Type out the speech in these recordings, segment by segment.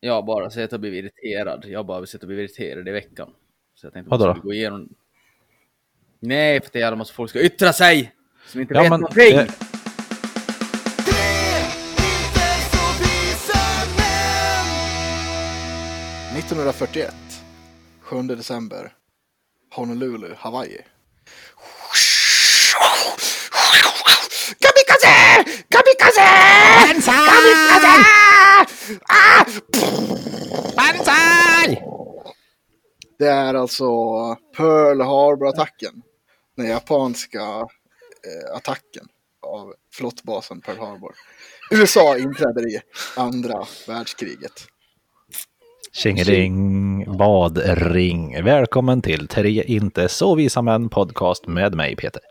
Jag bara sett och blivit irriterad. Jag bara sett och blivit irriterad i veckan. Så jag tänkte Vadå att vi gå igenom... Nej, för det är jävla massa folk ska yttra sig! Som inte Ja, vet men, någonting! eh, 1941, 7 december, Honolulu, Hawaii. Kamikaze! Kamikaze! Kamikaze! Ah! Det är alltså Pearl Harbor-attacken. Den japanska eh, attacken av flottbasen Pearl Harbor. USA inträder i andra världskriget. Tjingeling, badring. Välkommen till Tre inte så visa män podcast med mig Peter.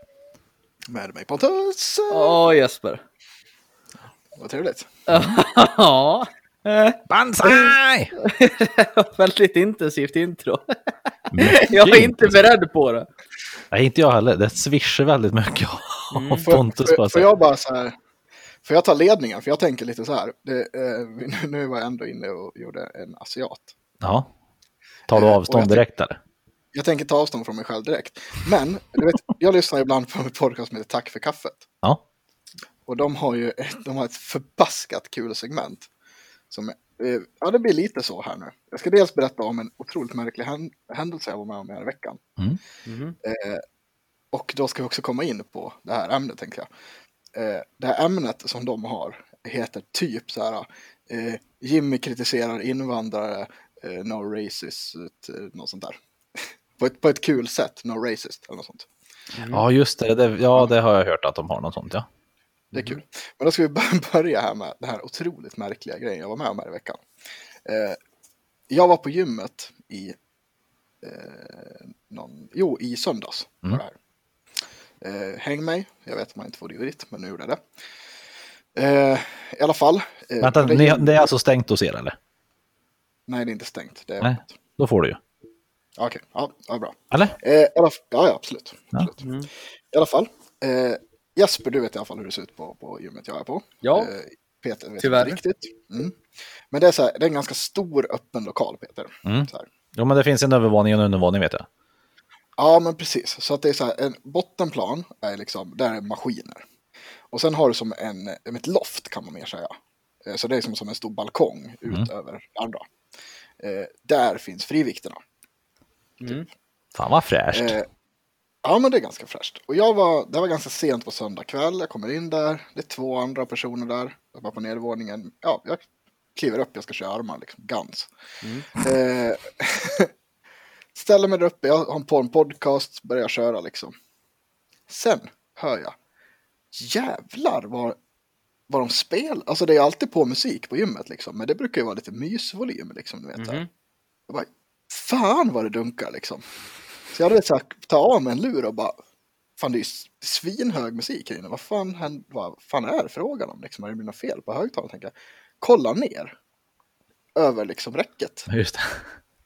Med mig Pontus. Åh Jesper. Vad trevligt. Ja. Eh, Banzai! Väldigt intensivt intro. Jag är inte beredd på det. Nej, inte jag heller. Det svischar väldigt mycket av Mm. Pontus får, bara. får jag bara så här. Får jag ta ledningen? För jag tänker lite så här. Det, eh, nu- var jag ändå inne och gjorde en asiat. Ja. Tar du Eh, avstånd jag direkt eller? Jag tänker ta avstånd från mig själv direkt. Men du vet, jag lyssnar ibland på en podcast som heter Tack för kaffet. Ja. Och de har ju ett, de har ett förbaskat kul segment. Som, eh, ja, det blir lite så här nu. Jag ska dels berätta om en otroligt märklig hän- händelse jag var med om här i veckan. Mhm. Eh, och då ska vi också komma in på det här ämnet, tänker jag. Eh, det här ämnet som de har heter typ så här. Eh, Jimmy kritiserar invandrare, eh, no racist, eh, något sånt där. på, ett, på ett kul sätt, no racist eller något sånt. Ja, just det. det. Ja, det har jag hört att de har något sånt, ja. Det är kul. Men då ska vi bör- börja här med den här otroligt märkliga grejen jag var med om här i veckan. Eh, jag var på gymmet i, eh, någon, jo, i söndags. Mm. Eh, häng mig, jag vet att man inte får det dit, men nu gjorde jag det. Eh, I alla fall. eh, Vänta, det ni, det är alltså stängt hos er eller? Nej, det är inte stängt. Det är Nej. öppet. Då får du ju. Okej, ja, ja, bra. Eller? Eh, alla, ja, ja, absolut. Ja. absolut. Mm. I alla fall. Jesper, du vet i alla fall hur det ser ut på, på gymmet jag är på. Ja. Eh, Peter vet Tyvärr. inte riktigt. Mm. Men det är, så här, det är en ganska stor öppen lokal, Peter. Mm. Så här. Jo, men det finns en övervåning och en undervåning vet jag. Ja, men precis. Så att det är så här, en bottenplan är liksom, där är maskiner. Och sen har du som en, ett loft kan man mer säga. Eh, Så det är som, som en stor balkong ut Mm. över andra. Eh, där finns frivikterna. Mm. Fan vad fräscht. Eh, ja, men det är ganska fräscht. Och jag var, det var ganska sent på söndag kväll. Jag kommer in där. Det är två andra personer där. Jag var på nedervåningen. Ja, jag kliver upp. Jag ska köra armar, liksom. Guns. Eh, ställer mig där uppe. Jag har på en podcast. Börjar köra liksom. Sen hör jag. Jävlar vad, vad de spelar. Alltså det är alltid på musik på gymmet liksom. Men det brukar ju vara lite mysvolym liksom. Du vet. Mhm. Jag bara, fan vad det dunkar liksom. Så jag hade här, ta av mig en lur och bara, fan det är ju svinhög musik här inne. Vad fan, hän- vad fan är frågan om liksom? Har det blivit något fel på högtalaren? tänker jag. Kolla ner. Över liksom räcket. Just det.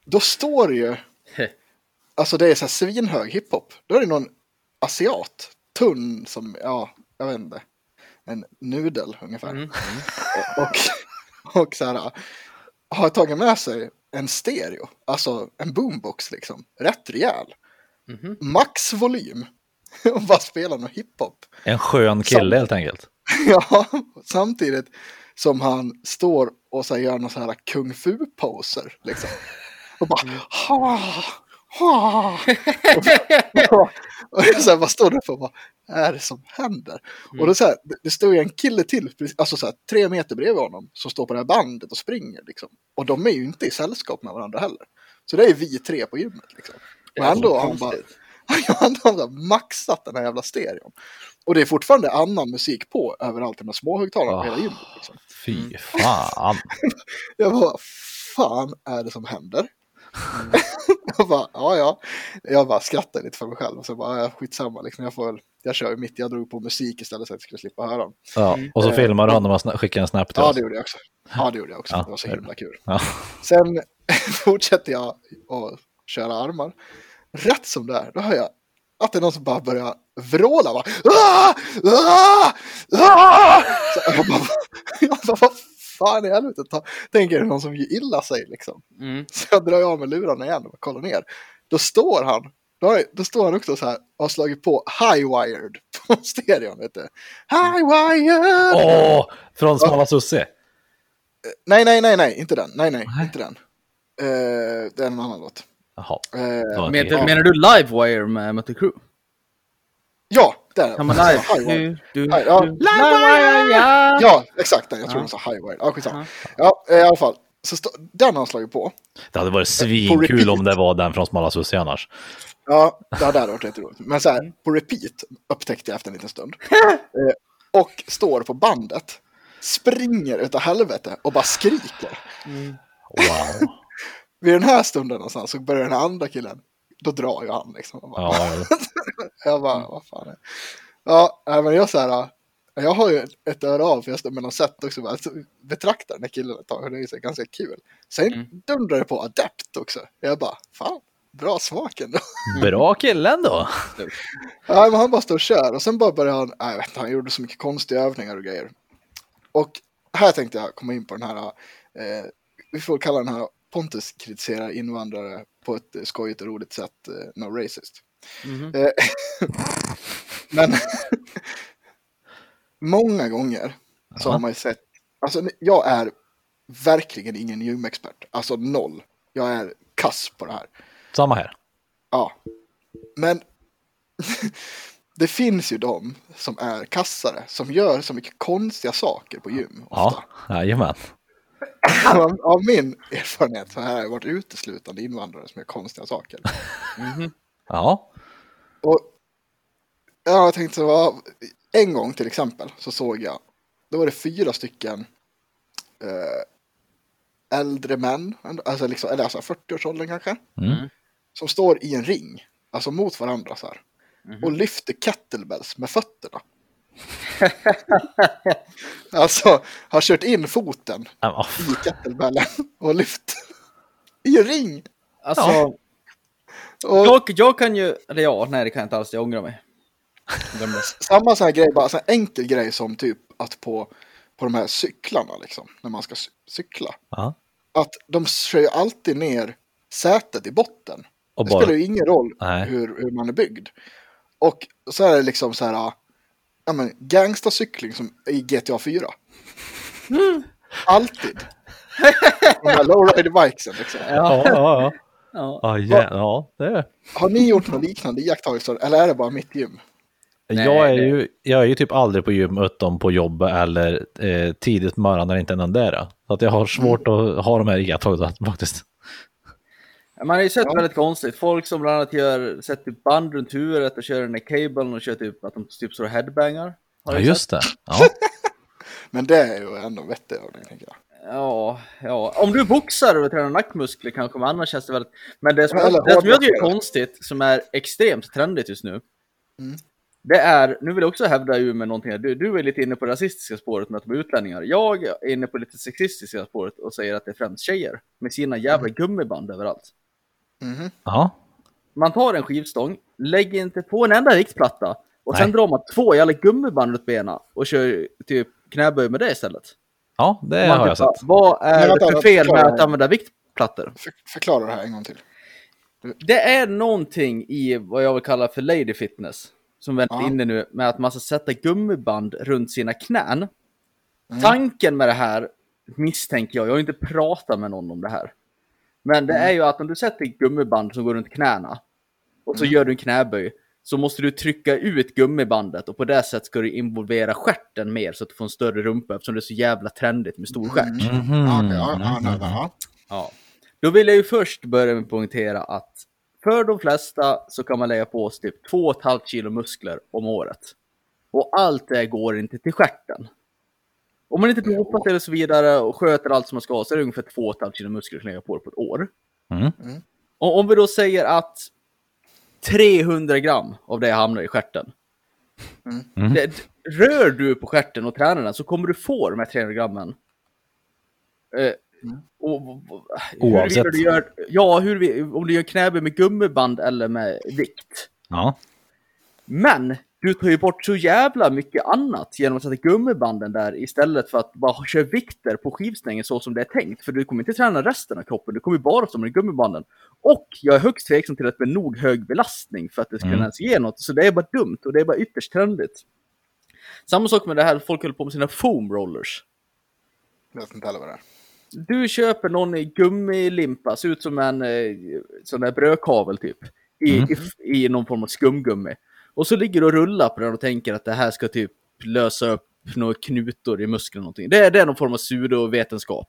Då står det ju, alltså det är så här svinhög hiphop. Då är det någon asiat, tunn som, ja, jag vet inte, en nudel ungefär. Mm. Och, och så här, har tagit med sig en stereo, alltså en boombox liksom, rätt rejäl. Mhm. Max volym. Och bara spelar någon hiphop. En skön kille helt enkelt. Ja, samtidigt som han står och så gör några så här kung fu-poser. Liksom. Och bara ha, ha. Och, och, och jag så här, vad står det för? Vad är det som händer? Och då så här, det, står ju en kille till, alltså så här, tre meter bredvid honom, som står på det här bandet och springer. Liksom. Och de är ju inte i sällskap med varandra heller. Så det är vi tre på gymmet. Liksom. Är ändå har han bara, han har maxat den här jävla stereon. Och det är fortfarande annan musik på överallt de här småhögtalarna på Ah. hela gymmet. Liksom. Fy fan. Jag bara, vad fan är det som händer? jag bara, ja ja. Jag bara skrattade lite för mig själv och så bara, ja, skitsamma liksom. Jag får väl, jag kör ju mitt, jag drog på musik istället så att jag skulle slippa höra dem. Ja, och så Eh, filmar du honom och skickar en snap till Ja oss. det gjorde jag också. Ja det gjorde jag också. Ja, det var så himla kul. Ja. Sen fortsätter jag att köra armar. Rätt som det är, då hör jag att det är någon som bara börjar vråla. Bara, ah! Ah! Ah! Så jag bara, jag bara, vad fan i helvete, ta, tänker det någon som gör illa sig liksom. Mm. Så jag drar av mig lurarna igen och kollar ner. Då står han, då, har- då står han också så här och har slagit på high-wired på stereon. Vet du. High-wired! Åh, från Smala Sussie. Nej, nej, nej, nej, inte den. Nej, nej, Nej. inte den. Eh, det är en annan låt. Jaha. Eh, Ja, Men. Menar du Livewire med Mötley Crüe? Ja, där. Kan man Ja, live? High-wired. Du, ja. du. Livewire! Ja! Ja, exakt den. Jag tror Ja. den sa high-wired. Ja, skitsamma. Ja, eh, i alla fall. Så den har han slagit på. Det hade varit På svinkul om det var den från Smala Sussie annars. Ja, det hade varit jätteroligt. Men så här, på repeat upptäckte jag efter en liten stund. Eh, och står på bandet, springer utav helvete och bara skriker. Wow. Vid den här stunden någonstans så börjar den här andra killen, då drar ju han liksom. Jag bara, Ja, jag bara vad fan är det? Ja, men jag så här, jag har ju ett öra av för jag står mellan set också. Bara, så betraktar den här killen ett tag och det är så ganska kul. Sen Mm. dundrar det på adept också. Jag bara, fan, bra smak ändå. bra killen då. Ja, men han bara står och kör och sen bara började han, nej, jag vet inte, han gjorde så mycket konstiga övningar och grejer. Och här tänkte jag komma in på den här, eh, vi får kalla den här Pontus kritiserar invandrare på ett skojigt och roligt sätt, eh, no racist. Mhm. Eh, men många gånger så har man ju sett, alltså jag är verkligen ingen gymexpert, alltså noll. Jag är kass på det här. Samma här. Ja, men det finns ju de som är kassare som gör så mycket konstiga saker på gym. Ofta. Ja, jajamän. Av, av min erfarenhet så har jag varit uteslutande invandrare som gör konstiga saker. Mhm. Ja. Och jag tänkte så var, en gång till exempel så såg jag, då var det fyra stycken eh, äldre män, alltså liksom, eller alltså 40-årsåldern kanske, Mm. som står i en ring, alltså mot varandra så här. Och lyfter kettlebells med fötterna. alltså har kört in foten Ja, i kettlebellen och lyft i en ring. Alltså, Och jag, jag kan ju, eller ja, nej det kan jag inte alls, jag ångrar mig. Samma sån här grej, bara så här enkel grej som typ att på, på de här cyklarna liksom, när man ska cy- cykla. Ja. Att de kör ju alltid ner sätet i botten. Och Det bara, spelar ju ingen roll hur, hur man är byggd. Och så är det liksom så här, ja men gangstercykling som i GTA 4. Alltid. De här lowrider bikesen liksom. ja, ja, ja. Ja. Ja, ja, ja, det är. Har ni gjort några liknande iakttagelser eller är det bara mitt gym? Nej, jag, är ju, jag är ju typ aldrig på gym utom på jobbet eller eh, tidigt på morgonen när det inte är någon där. Så att jag har svårt att ha de här iakttagelserna faktiskt. Man har ju sett Ja. väldigt konstigt. Folk som bland annat gör, sätter typ band runt huvudet och kör den där cablen och kör typ att de typ står och headbangar. Ja, just det. Ja. Men det är ju ändå vettig övning tänker jag. Ja, ja. Om du boxar och tränar nackmuskler kanske, men annars känns det väldigt... Men det som, Eller det som jag tycker är konstigt, som är extremt trendigt just nu, Mm. det är, nu vill jag också hävda ju med någonting, du, du är lite inne på det rasistiska spåret med att de är utlänningar. Jag är inne på lite sexistiska spåret och säger att det är främst tjejer med sina jävla Mm. gummiband överallt. Mhm. ja. Man tar en skivstång, lägger inte på en enda viktplatta och sen Nej. drar man två jävla gummiband runt benen och kör typ knäböj med det istället. ja, det Man har jag typ sett. Vad är det för fel med att använda viktplattor? För, förklara det här en gång till. Det är någonting i vad jag vill kalla för lady fitness som väldigt Ja. inne nu med att man ska sätta gummiband runt sina knän. Mm. Tanken med det här misstänker jag, jag har inte pratat med någon om det här. Men det är ju att om du sätter gummiband som går runt knäna och så Mm. gör du en knäböj så måste du trycka ut gummibandet och på det sättet ska du involvera stjärten mer så att du får en större rumpa eftersom det är så jävla trendigt med stor stjärt. Ja, okej, ja, ja, ja, ja. Ja. Då vill jag ju först börja med att poängtera att för de flesta så kan man lägga på sig typ 2,5 kilo muskler om året. Och allt det går inte till stjärten. Om man inte sig och så vidare och sköter allt som man ska så är det ungefär 2,5 kilo muskler som lägger på på ett år. Mm. Och om vi då säger att 300 gram av det hamnar i stjärten. Mm. Det, rör du på stjärten och tränar den så kommer du få de här 300 grammen. Eh, och, och, Oavsett. huruvida Du gör, ja, hur, vi- om du gör knäböj med gummiband eller med vikt. Ja. Men du tar ju bort så jävla mycket annat genom att sätta gummibanden där istället för att bara köra vikter på skivstängen så som det är tänkt. För du kommer inte träna resten av kroppen, du kommer ju bara stå med gummibanden. Och jag är högst tveksam till att det är nog hög belastning för att det ska Mm. ens ge något. Så det är bara dumt och det är bara ytterst trendigt. Samma sak med det här, folk håller på med sina foam rollers. Jag vet inte heller vad det är. Du köper någon i gummilimpa, ser ut som en eh, sån där brödkavel typ. I, Mm. i, I någon form av skumgummi. Och så ligger du och rullar på den och tänker att det här ska typ lösa upp några knutor i muskeln eller någonting. Det är, det är någon form av pseudovetenskap.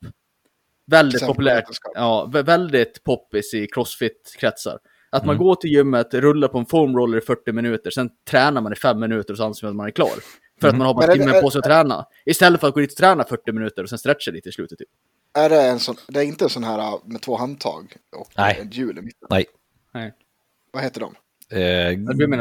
Väldigt Exempel populärt. vetenskap. Ja, vä- väldigt poppis i crossfit-kretsar. Att man Mm. går till gymmet, rullar på en foam roller i 40 minuter, sen tränar man i 5 minuter och så anser man att man är klar. För att Mm. man har bara timmen på sig att träna. Istället för att gå dit och träna 40 minuter och sen stretcha lite i slutet. Typ. Är det, en sån, det är inte en sån här uh, med två handtag och Nej. ett hjul i mitten? Nej. Nej. Vad heter de? Eh,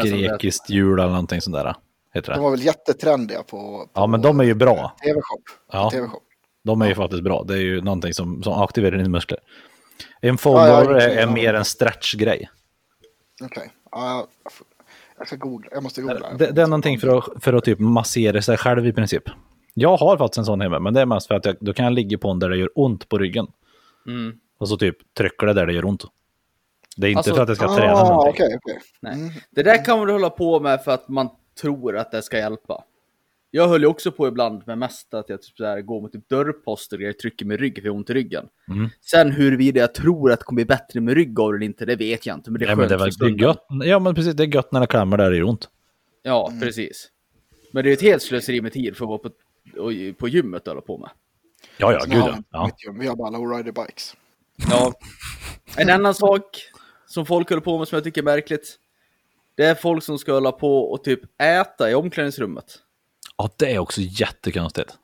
grekiskt hjul eller någonting sånt där. Heter De det. var väl jättetrendiga på, på Ja, men de är ju bra. TV-shop. Ja. TV-shop. De är ju faktiskt bra. Det är ju någonting som, som aktiverar dina muskler. En foam Ja, ja, roller är, ja. är mer en stretch-grej. Okej. Ja, jag får- jag ska googla. Jag måste googla. Det, det är någonting för att, för att typ massera sig själv i princip. Jag har faktiskt en sån hemma, men det är mest för att jag, då kan jag ligga på en där det gör ont på ryggen. Mm. Och så typ trycker det där det gör ont. Det är inte Alltså- för att jag ska ah, träna någonting. okej, okej. Nej. Mm. Det där kan man hålla på med för att man tror att det ska hjälpa. Jag höll ju också på ibland med mest att jag typ så här går mot typ dörrposter och jag trycker med rygg för jag har ont i ryggen. Mm. Sen huruvida jag tror att det kommer bli bättre med rygg av det eller inte, det vet jag inte. Men det är Nej, men skönt det för väl det är stunden. gött. Ja, men precis. Det är gött när det klämmer där det gör ont. Ja, precis. Men det är ett helt slöseri med tid för att vara på, och- på gymmet och hålla på med. Ja, ja, gud ja. vi ja. Vi har bara lowrider bikes. Ja. En annan sak som folk håller på med som jag tycker är märkligt. Det är folk som ska hålla på och typ äta i omklädningsrummet. Ja, det är också jättekonstigt.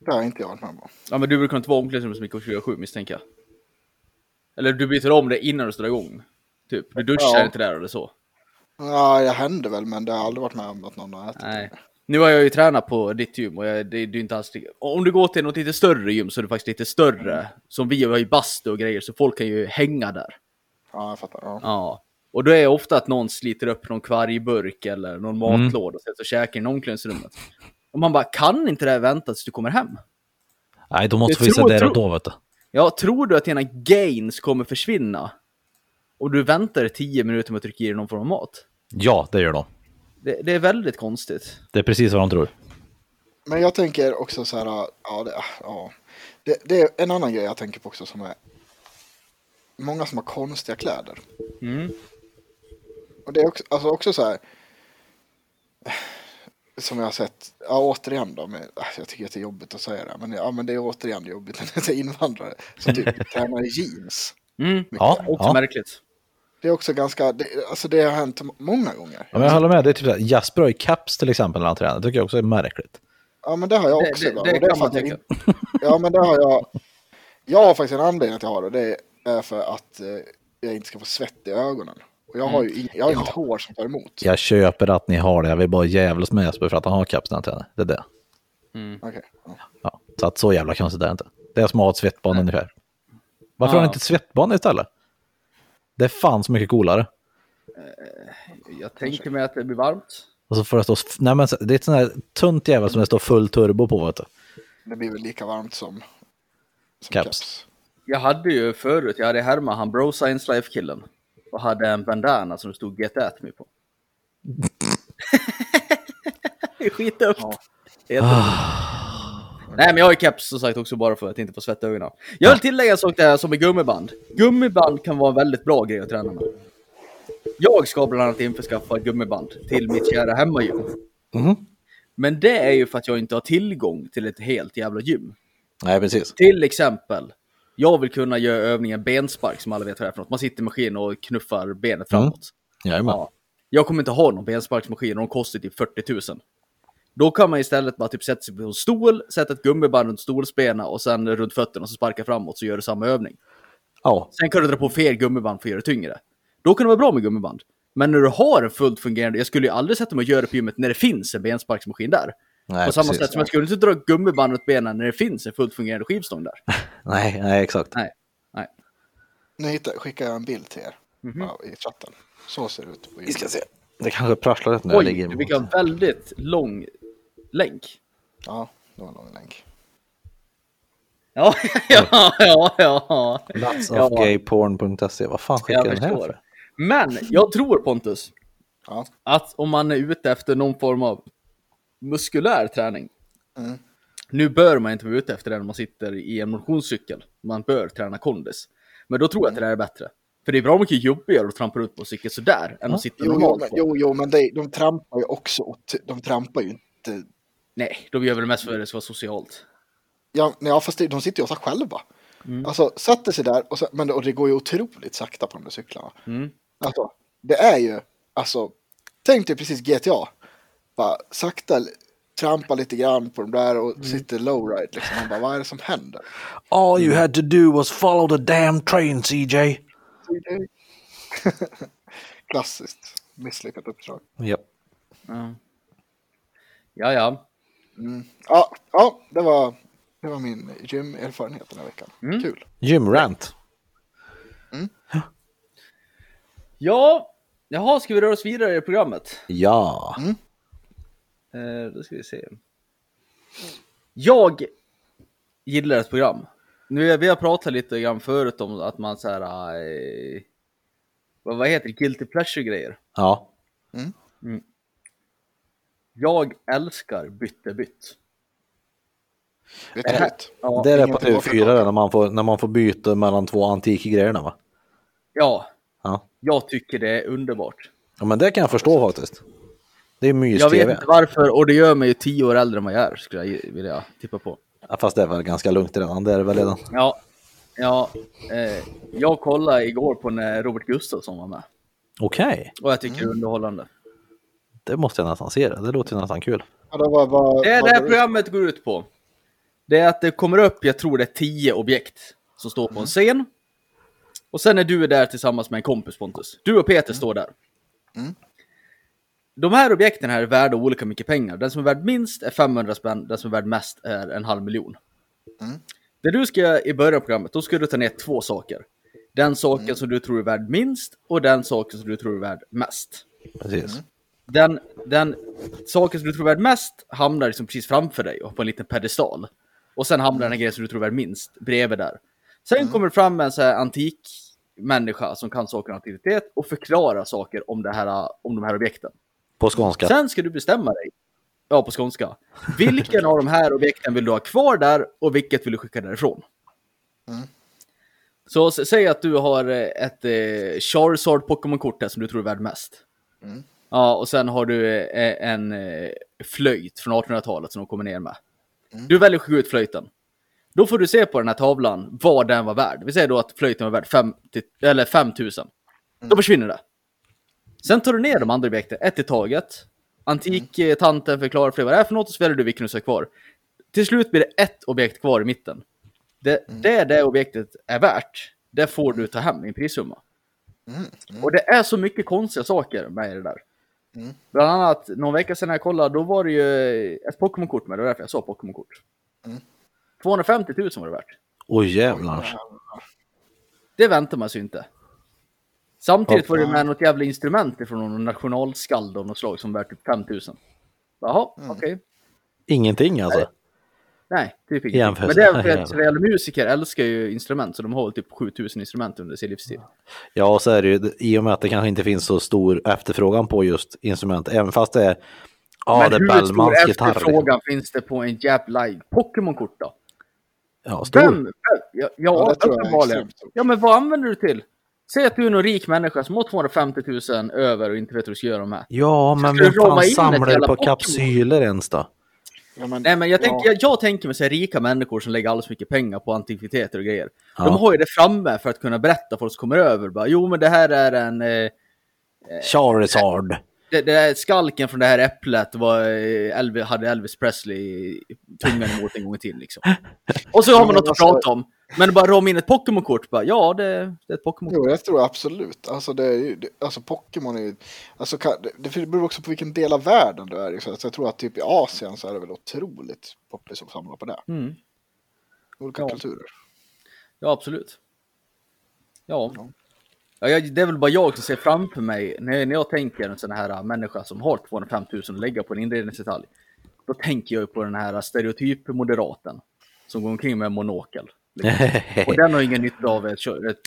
Det har inte jag varit med om. Ja men du brukar inte vara i omklädningsrummet så mycket och 27 misstänker jag. Eller du byter om det innan du står igång. Typ, du duschar Ja. inte där eller så. Ja, jag händer väl, men det har aldrig varit med om att någon har ätit. Nej. Nu har jag ju tränat på ditt gym och jag, det, det är inte alls Om du går till något lite större gym så är det faktiskt lite större. Som vi har ju bastu och grejer så folk kan ju hänga där. Ja, jag fattar. Ja. Ja. Och då är det ofta att någon sliter upp någon kvargburk eller någon Mm. matlåda och sätter och käkar i omklädningsrummet. Och man bara, kan inte det här vänta tills du kommer hem? Nej, då måste vi visa och tror- då, vet du. Ja, tror du att dina gains kommer försvinna? Och du väntar 10 minuter med att trycka i någon form av mat? Ja, det gör de. Det, det är väldigt konstigt. Det är precis vad de tror. Men jag tänker också så här, ja, det, ja. Det, det är en annan grej jag tänker på också som är många som har konstiga kläder. Mm. Och det är också, alltså också så här som jag har sett, ja återigen då, med, äh, jag tycker att det är jobbigt att säga det, men, ja, men det är återigen jobbigt när det är invandrare som typ tränar i jeans. Mm. Ja, Också ja. märkligt. Det är också ganska, det, alltså det har hänt många gånger. Ja, men jag håller med. Det är typ såhär, Jasper har ju caps till exempel när han tränar. Det tycker jag också är märkligt. Ja men det har jag Det- också. det- det Och är kan man in- Ja men det har jag. Jag har faktiskt en anledning att jag har det. Det är för att eh, jag inte ska få svett i ögonen. Och jag har ju ing- jag har inget hår som tar emot. Jag köper att ni har det. Jag vill bara jävlas med Jasper för att han har när han tränar. Det är det. Okej. Ja. Ja. Så att så jävla konstigt är det inte. Det är som att ha ett svettband ungefär. Varför har Ja. ni inte ett svettband istället? Det är fan så mycket coolare. Jag tänker mig att det blir varmt. Och så får det stå... Nej men det är ett sånt här tunt jävel som det står full turbo på vet du. Det blir väl lika varmt som, som Caps. caps. Jag hade ju förut, jag hade härmat han Bro Science Life-killen. Och hade en bandana som det stod Get At Me på. Skitdumt. Ja. Helt Nej men jag har ju keps som sagt också bara för att inte få svett ögonen. Jag vill tillägga en sak där som med gummiband. Gummiband kan vara en väldigt bra grej att träna med. Jag ska bland annat införskaffa gummiband till mitt kära hemmagym. Mhm. Men det är ju för att jag inte har tillgång till ett helt jävla gym. Nej precis. Till exempel, jag vill kunna göra övningen benspark som alla vet vad det är för något. Man sitter i maskin och knuffar benet framåt. Jajamän. Ja. Jag kommer inte ha någon bensparksmaskin och de kostar typ 40 000. Då kan man istället bara typ sätta sig på en stol, sätta ett gummiband runt stolsbenen och sen runt fötterna och så sparka framåt så gör du samma övning. Ja. Sen kan du dra på fel gummiband för att göra det tyngre. Då kan det vara bra med gummiband. Men när du har en fullt fungerande, jag skulle ju aldrig sätta mig och göra det på gymmet när det finns en bensparksmaskin där. Nej, på samma precis. sätt som jag skulle inte dra gummiband runt benen när det finns en fullt fungerande skivstång där. Nej, nej exakt. Nej, nej. Nu hittar, skickar jag en bild till er Mhm. ja, i chatten. Så ser det ut Vi ska se. Det kanske prasslar lite när jag ligger Oj, emot. vilken väldigt lång länk. Ja, det var en lång länk. Ja, ja, ja, ja. Vad fan skickar den här för? Men jag tror Pontus, Ja. att om man är ute efter någon form av muskulär träning. Mm. Nu bör man inte vara ute efter det när man sitter i en motionscykel. Man bör träna kondis. Men då tror jag att det där är bättre. För det är bra mycket jobbigare att trampa ut på cykel sådär än att sitta Jo, jo, normalt men, på. jo, jo, men det, de trampar ju också. åt- De trampar ju inte. Nej, de gör väl mest för att det ska vara socialt. Ja, nej, ja fast det, de sitter ju och sig själva. Mm. Alltså sätter sig där och, så, men, och det går ju otroligt sakta på de där cyklarna. Mm. Alltså, det är ju, alltså, tänk dig precis GTA. Bara sakta l- trampa lite grann på de där och Mm. sitter lowride liksom. Man bara, vad är det som händer? All you had to do was follow the damn train CJ. Klassiskt misslyckat uppdrag. Ja. Ja, ja. ja. Ja, ja det, var, det var min gymerfarenhet den här veckan. Mm. Kul. Gymrant. Ja, jaha, ska vi röra oss vidare i programmet? Ja. Eh, då ska vi se. Jag gillar ett program. Nu, vi har pratat lite grann förut om att man så här, eh, vad, vad heter det, guilty pleasure-grejer. Ja. Jag älskar bytte bytt. Vet? Ja, det är det på tillbaka TV4 där, när man, får, när man får byta mellan två antikgrejerna va? ja, Ja. jag tycker det är underbart. ja. men det kan jag förstå faktiskt. Det är Jag vet mys-tv. inte varför, och det gör mig ju tio år äldre än vad jag är, skulle jag vilja tippa på. Ja, fast det är väl ganska lugnt redan. Det är det väl redan. Ja, ja eh, jag kollade igår på när Robert Gustafsson var med. Okej. Och jag tycker det är underhållande. Det måste jag nästan se det. Det låter nästan kul. Ja, det var, var, Det är var det här programmet går ut på. Det är att det kommer upp, jag tror det är tio objekt som står på en scen. Och sen är du där tillsammans med en kompis Pontus. Du och Peter står där. De här objekten här är värda olika mycket pengar. Den som är värd minst är 500 spänn, den som är värd mest är en halv miljon. Det du ska göra i början av programmet, då ska du ta ner två saker. Den saken som du tror är värd minst och den saken som du tror är värd mest Precis. den, den saken som du tror är värd mest hamnar liksom precis framför dig och på en liten pedestal. Och sen hamnar den här grejen som du tror är värd minst bredvid där. Sen kommer det fram en så här antik människa som kan saker om antikvitet och förklara saker om, det här, om de här objekten. På skånska. Sen ska du bestämma dig, ja på skånska, vilken av de här objekten vill du ha kvar där och vilket vill du skicka därifrån? Så s- säg att du har eh, ett eh, Charizard Pokémon-kort som du tror är värd mest. Ja, och sen har du eh, en eh, flöjt från 1800-talet som de kommer ner med. Du väljer att skicka ut flöjten. Då får du se på den här tavlan vad den var värd. Vi säger då att flöjten var värd 50, eller 5000. Då försvinner det. Sen tar du ner de andra objekten, ett i taget. Antiktanten förklarar för dig vad det är för något och så väljer du vilken du ska ha kvar. Till slut blir det ett objekt kvar i mitten. Det, det är det objektet är värt. Det får du ta hem i en prissumma. Och det är så mycket konstiga saker med det där. Bland annat, någon vecka sedan när jag kollade, då var det ju ett Pokémon-kort med. Det var därför jag sa Pokémon-kort. 250 000 var det värt. Oj jävlar. Det väntar man sig inte. Samtidigt var det med något jävla instrument ifrån någon nationalskald av något slag som värt typ 5000. Jaha, okej. Ingenting alltså. Nej, typ ingenting. Jämfört- Men det är för att Sveriges musiker älskar ju instrument, så de har väl typ 7000 instrument under sin livstid. Ja, och så är det ju i och med att det kanske inte finns så stor efterfrågan på just instrument. Även fast det är, ja, Men det är hur stor Bellmans gitarr. efterfrågan finns det på en jävla Pokémon-kort då? Ja, stor. Vem? Ja, ja, Ja, det tror jag. Ja, men vad använder du till? Säg att du är någon rik människa som har 250 000 över och inte vet vad du ska göra med. Ja, men vem fan samlar på Pokémon? kapsyler ens då? Ja, men, Nej, men jag, tänker, ja, jag, jag tänker mig så här rika människor som lägger alldeles mycket pengar på antikviteter och grejer. Ja. De har ju det framme för att kunna berätta för folk som kommer över. Bara, jo, men det här är en... Eh, Charizard. det, det är skalken från det här äpplet var, eh, Elvis, hade Elvis Presley tungan emot en gång till liksom. Och så har man något att alltså- prata om. Men bara rama in ett Pokémon-kort, bara, ja det, det är ett Pokémon-kort. Jo, jag tror absolut. Alltså, det är ju, det, alltså Pokémon är ju... Alltså, kan, det, det beror också på vilken del av världen du är i. Så jag tror att typ i Asien så är det väl otroligt poppis att samla på det. Mm. Olika Ja. kulturer. Ja, absolut. Ja. Ja. Ja, det är väl bara jag som ser framför mig, när, när jag tänker en sån här äh, människa som har 205 000 att lägga på en inredningsdetalj, då tänker jag ju på den här stereotyp-moderaten som går omkring med monokel. Liksom. Och den har ingen nytta av ett,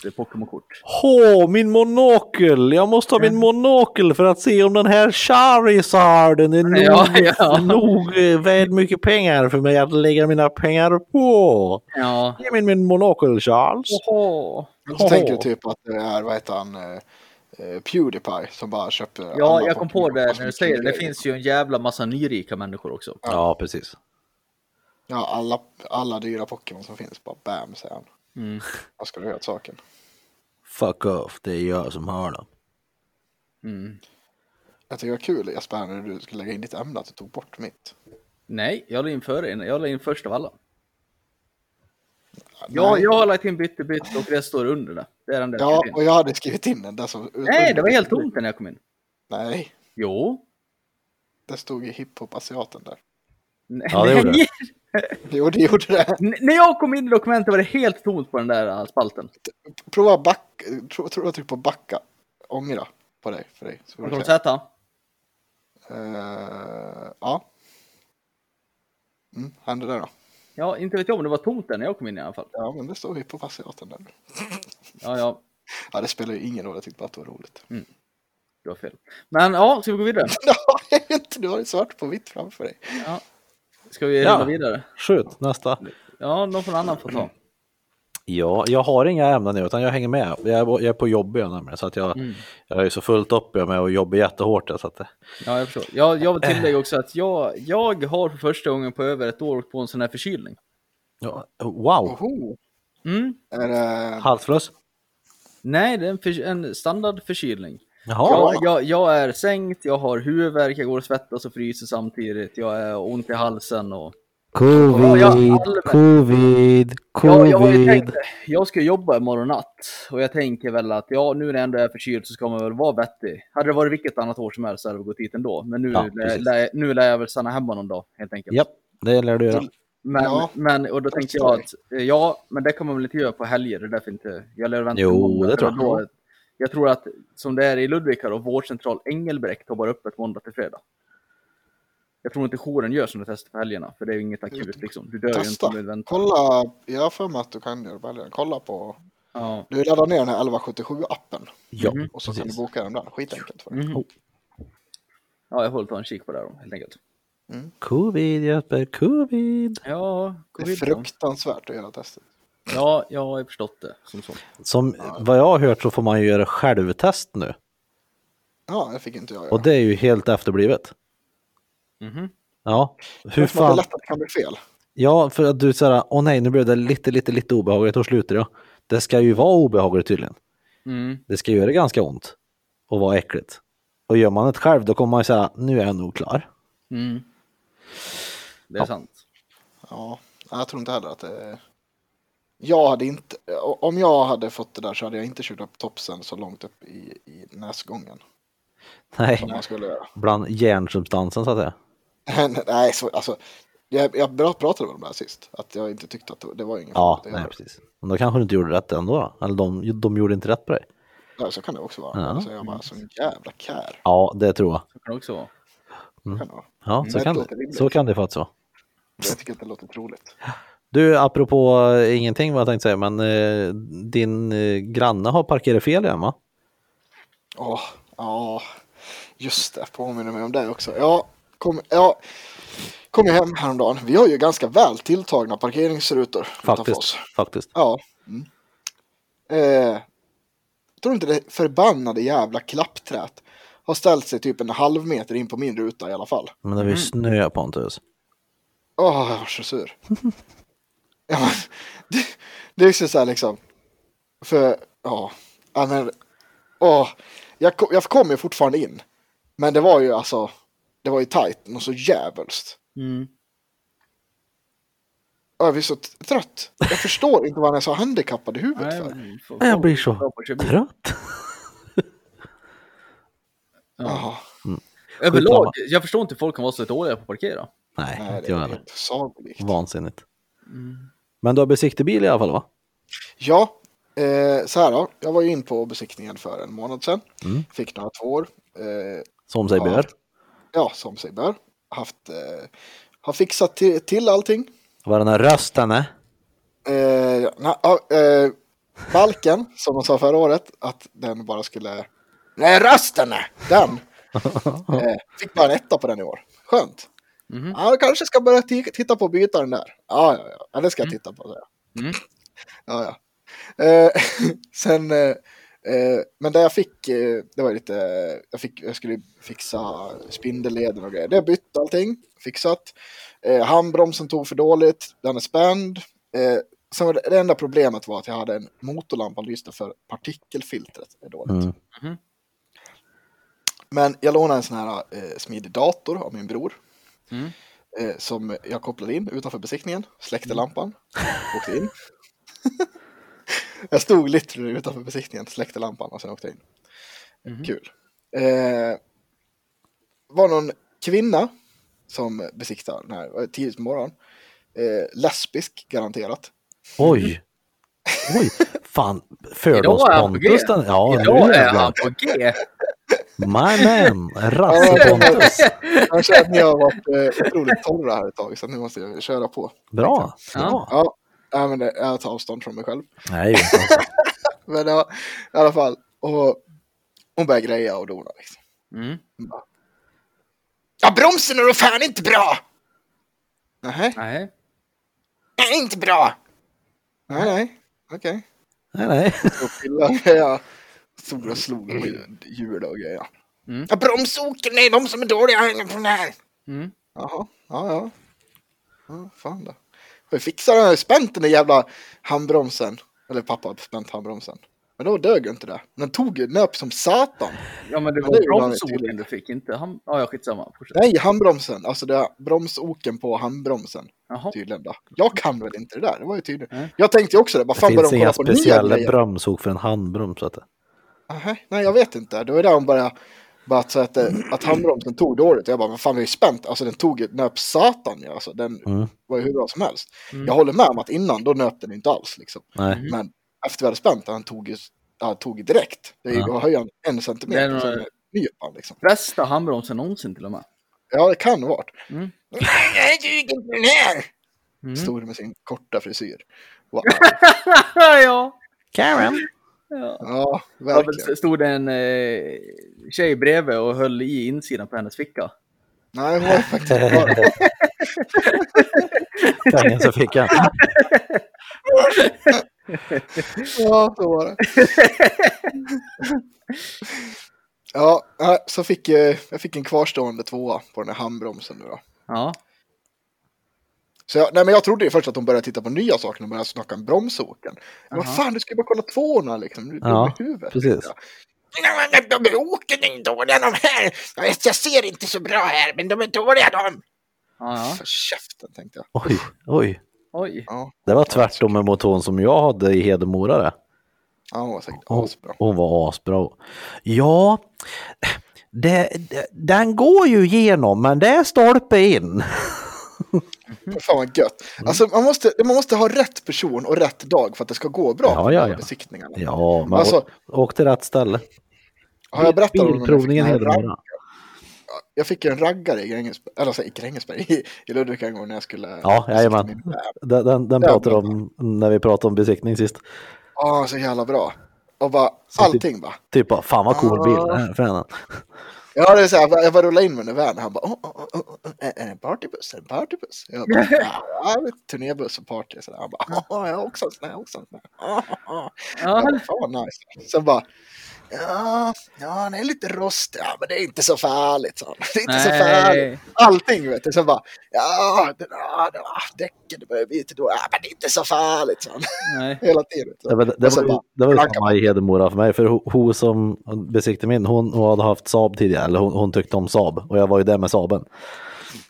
ett Pokémon-kort. Åh, min monokel! Jag måste ha min monokel för att se om den här Charizarden är nog, Ja, ja. nog eh, värd mycket pengar för mig att lägga mina pengar på. Ja. Ge mig min monokel, Charles. Oho. Så tänker typ att det är, vad heter han, eh, eh, Pewdiepie som bara köper Ja, jag kom på det när du säger det. Det finns ju en jävla massa nyrika människor också. Ja, precis. Ja, alla, alla dyra Pokémon som finns, bara bam säger han. Mm. Vad ska du göra åt saken? Fuck off, det är jag som har dem. Mm. Jag tycker det var kul Jesper när du skulle lägga in ditt ämne att du tog bort mitt. Nej, jag la in före. Jag la in först av alla. Nej. Ja, jag har lagt in bytte bytt och det står under det. Det är den där. Ja, jag och jag hade skrivit in den där som... Nej, det var helt tomt när jag kom in. Nej, Jo. det stod ju hiphop-asiaten där. Nej. Ja, det gjorde det. Jo, det gjorde det. N- När jag kom in i dokumentet var det helt tomt på den där äh, spalten. Prova back, tro, tro, tryck på backa. Ångra på dig, för dig. Så se. Z. Eh, ja. Mm, hände det då? Ja, inte vet jag om det var tomt där när jag kom in i alla fall. Ja, men det står hiphop-asiaten där. Ja, ja, Ja, det spelar ju ingen roll. Jag tyckte bara att det var roligt. du har fel. Men ja, ska vi gå vidare? Jag inte, du har ju svart på vitt framför dig. Ja. Ska vi Ja. rulla vidare? Skjut, nästa. Ja, någon annan får ta. Ja, jag har inga ämnen nu utan jag hänger med. Jag är, jag är på jobb jag nämligen så att jag, Mm. jag är så fullt upp med att jobba jättehårt. Så att, det- Ja, jag förstår. Jag, jag vill tillägga också att jag, jag har för första gången på över ett år åkt på en sån här förkylning. ja, wow. Mm. Är det... halsfluss. Nej, det är en, för, en standardförkylning. Jaha, Jag, jag, jag är sänkt, jag har huvudvärk, jag går och svettas och fryser samtidigt. Jag är ont i halsen och... Ja, ja, allmän- covid, Ja, jag tänkt, jag ska jobba imorgon natt och jag tänker väl att ja, nu när jag ändå är förkyld så ska man väl vara vettig. Hade det varit vilket annat år som helst så hade vi gått hit ändå. Men nu, Ja, lär, nu lär jag väl stanna hemma någon dag helt enkelt. Japp, det lär du göra. Men, Ja. men och då tänkte jag att ja, men det kan man väl inte göra på helger. Det är därför inte jag lär vänta Jo, det tror jag. Då, jag tror att som det är i Ludvika och vårdcentral Engelbrekt har bara öppet måndag till fredag. Jag tror inte jouren gör sådana tester på helgerna, för det är ju inget akut liksom. Du dör ju inte Testa. om du väntar. Kolla, jag har för mig att du kan göra välja. Kolla på... Ja. Du laddar ner den här 1177-appen Ja, och så kan du precis. boka den där. Skitenkelt för dig. Mhm. Ja, jag får ta en kik på det här då, helt enkelt. Covid Jesper, covid. Ja, Det är covid då. fruktansvärt att göra testet. Ja, jag har förstått det som så. Som vad jag har hört så får man ju göra självtest nu. Ja, det fick inte jag göra. Och det är ju helt efterblivet. Mhm. Ja, hur Det fan. lätt att det kan bli fel. Ja, för att du säger, åh nej, nu blev det lite, lite, lite obehagligt och slutar jag. Det ska ju vara obehagligt tydligen. Mm. Det ska göra ganska ont och vara äckligt. Och gör man det själv då kommer man ju säga, nu är jag nog klar. Mm. Det är Ja. sant. Ja, jag tror inte heller att det är... Jag hade inte... Om jag hade fått det där så hade jag inte kört upp topsen så långt upp i, i näsgången. Som Nej, man skulle göra. bland järnsubstansen så att säga. Nej, så, alltså. Jag, jag bra- pratade om det här sist. Att jag inte tyckte att det, det var inget Ja, nej precis. Men då kanske du inte gjorde rätt ändå då. Eller de, de gjorde inte rätt på dig. Ja, så kan det också vara. Ja. Alltså, jag bara, sån jävla kär. Ja, det tror jag. Så kan det också vara. Kan det vara. Ja, Mm, så det kan, det, så kan det faktiskt vara. Jag tycker att det låter troligt. Du, apropå eh, ingenting vad jag tänkte säga, men eh, din eh, granne har parkerat fel igen va? Ja, just det. Påminner mig om det också. Ja, kom, ja, kom jag hem häromdagen. Vi har ju ganska väl tilltagna parkeringsrutor Faktiskt. oss. Faktiskt. Ja. Mm. Eh, tror inte det förbannade jävla klappträt har ställt sig typ en halv meter in på min ruta i alla fall. Men det var ju snö Pontus. Åh, jag var så sur. Ja, det, det är också så här liksom. För, ja, ja men, åh, jag, kom- jag kom ju fortfarande in. Men det var ju alltså, det var ju tajt och så jävulst. Mm. Jag blir så trött. Jag förstår inte vad han är så handikappad i huvudet Nej, för. Jag blir så trött. Jaha, Överlag, jag förstår inte hur folk kan vara så dåliga på att parkera. Nej, nej, inte jag är heller. helt sagolikt. Men du har besiktig bil i alla fall va? Ja, Eh, så här då, jag var ju in på besiktningen för en månad sedan. Mm. Fick några tvåor. Eh, Som sig bör. ja, som sig bör. Haft, eh, har fixat till, till allting. Vad den här rösten. Eh, na, ja, eh, balken, som de sa förra året, att den bara skulle... Nej, rösten! är Den! Eh, fick bara en etta på den i år. Skönt. Mhm. Ja, jag kanske ska börja ti- titta på att byta den där. Ja, ja, ja. ja det ska jag titta på. Så. Mm. Ja, ja. Eh, sen, eh, eh, men det jag fick, eh, det var lite, jag, fick, jag skulle fixa spindelleden och grejer. Det har bytt allting, fixat. Eh, handbromsen tog för dåligt, den är spänd. Eh, sen var det, det enda problemet var att jag hade en motorlampa lyste för partikelfiltret är dåligt. Mm. Mhm. Men jag lånade en sån här eh, smidig dator av min bror. Mm. Eh, som jag kopplade in utanför besiktningen, släckte lampan, åkte in. jag stod literally utanför besiktningen, släckte lampan och sen åkte in. Mhm. Kul. Eh, var någon kvinna som besiktade den här eh, tidigt på morgonen. Eh, lesbisk garanterat. Oj. Oj. Fan. Idag är han på G. Fördomspontus den. Ja, Idag är han på G. My man. Rassepontus. Jag känner att ni har varit otroligt torra här ett tag så nu måste jag köra på. Bra. Ja. Bra. Ja, ja men det, jag tar avstånd från mig själv. Nej. Men ja, i alla fall. Och hon börjar greja och dona liksom. Mm. Ja, bromsen är då fan inte bra! Nej, Nej. det är inte bra. Nej, nej, okej. nej, nej. Och pillade, ja. Och slog på hjul och grejer. Mm. Ja, bromsoken är de som är dåliga på den här. Mm. Jaha, ja, ja. ja fan då. Jag fixar den här, spänt den där jävla handbromsen. Eller pappa har spänt handbromsen. Men då dög inte det. Den tog ju nöp som satan. Ja, men det var det bromsoken du fick, inte han... Ja, ja, skitsamma. Fortsätt. Nej, handbromsen. Alltså det är bromsoken på handbromsen. Jaha. Tydligen då. Jag kan väl inte det där. Det var ju tydligt. Nej. Jag tänkte ju också det. Vad Det fan börjar finns de inga speciella bromsok för en handbroms. Du. Nej, nej, jag vet inte. Det var där hon började. Bara att, så att, eh, att handbromsen tog dåligt. Jag bara, vad fan vi är ju spänt. Alltså den tog ju nöp satan ja. Alltså den Mm. var ju hur bra som helst. Mm. Jag håller med om att innan då nöp den inte alls liksom. Nej. Men efter vi hade spänt den tog ju, ja, tog direkt. Det Ja. att höja en Det är centimeter. nog- Sen nyp han liksom. Bästa handbromsen någonsin till och med. Ja, det kan ha varit. Mm. Jag duger inte den här. Mm. Stod med sin korta frisyr. Wow. ja. Karen. ja. Ja, verkligen. stod det en eh, tjej bredvid och höll i insidan på hennes ficka. Nej, hon var faktiskt bara... Fängelsefickan. Ja, så var det. Ja, så fick jag, jag fick en kvarstående tvåa på den här handbromsen nu då. Ja. Så jag, nej, men jag trodde ju först att de började titta på nya saker och började snacka om bromsoken. Men vad fan, du ska ju bara kolla tvåorna liksom. Du Ja, i huvudet. precis. Ja. De åken är dåliga de här. Jag ser inte så bra här, men de är dåliga de. Ja, ja. För käften tänkte jag. Oj, oj. Oj. Ja, Det var tvärtom med motorn som jag hade i Hedemora. Det. ja hon var säkert Hon, asbra. hon var asbra. Ja, det, det, den går ju igenom men det är stolpe in. Fan vad gött. Alltså man måste, man måste ha rätt person och rätt dag för att det ska gå bra Ja, på ja, ja. besiktningarna. Ja, men Alltså- å- åk till rätt ställe. Har jag berättat om Bilprovningen Hedemora. Jag fick en raggare i Grängesberg, eller alltså, i Grängesberg, i, i Ludvika en gång när jag skulle... Ja, jajamän. Den, den, den Ja, pratade om när vi pratade om besiktning sist. Ja, så jävla bra. Och bara, Så allting bara. Typ bara, fan vad cool bil Ja. det här är för henne. Ja, det är så här, jag bara- rullade in med den i van. Han bara, oh, oh, oh, oh, är det en partybuss? Är det en partybuss? Jag bara, ja, ja, turnébuss och party. Så där. Han bara, oh, jag har också en sån här, också en sån här. Oh, oh. Ja. Jag bara, Fan vad nice. Sen bara, ja, ja, den är lite rostig. Ja, men det är inte så farligt. Så. Det är inte så farligt. Nej. Allting vet du. Sen bara, ja, den, ja, den, däcken det börjar bli lite då. Ja, men det är inte så farligt. Så. Nej. Hela tiden. Så. Det, var- det, så var, bara, det var ju samma i Hedemora för mig, för ho- hon som besiktade min, hon, hon hade haft Saab tidigare, eller hon, hon tyckte om Saab och jag var ju där med Saaben.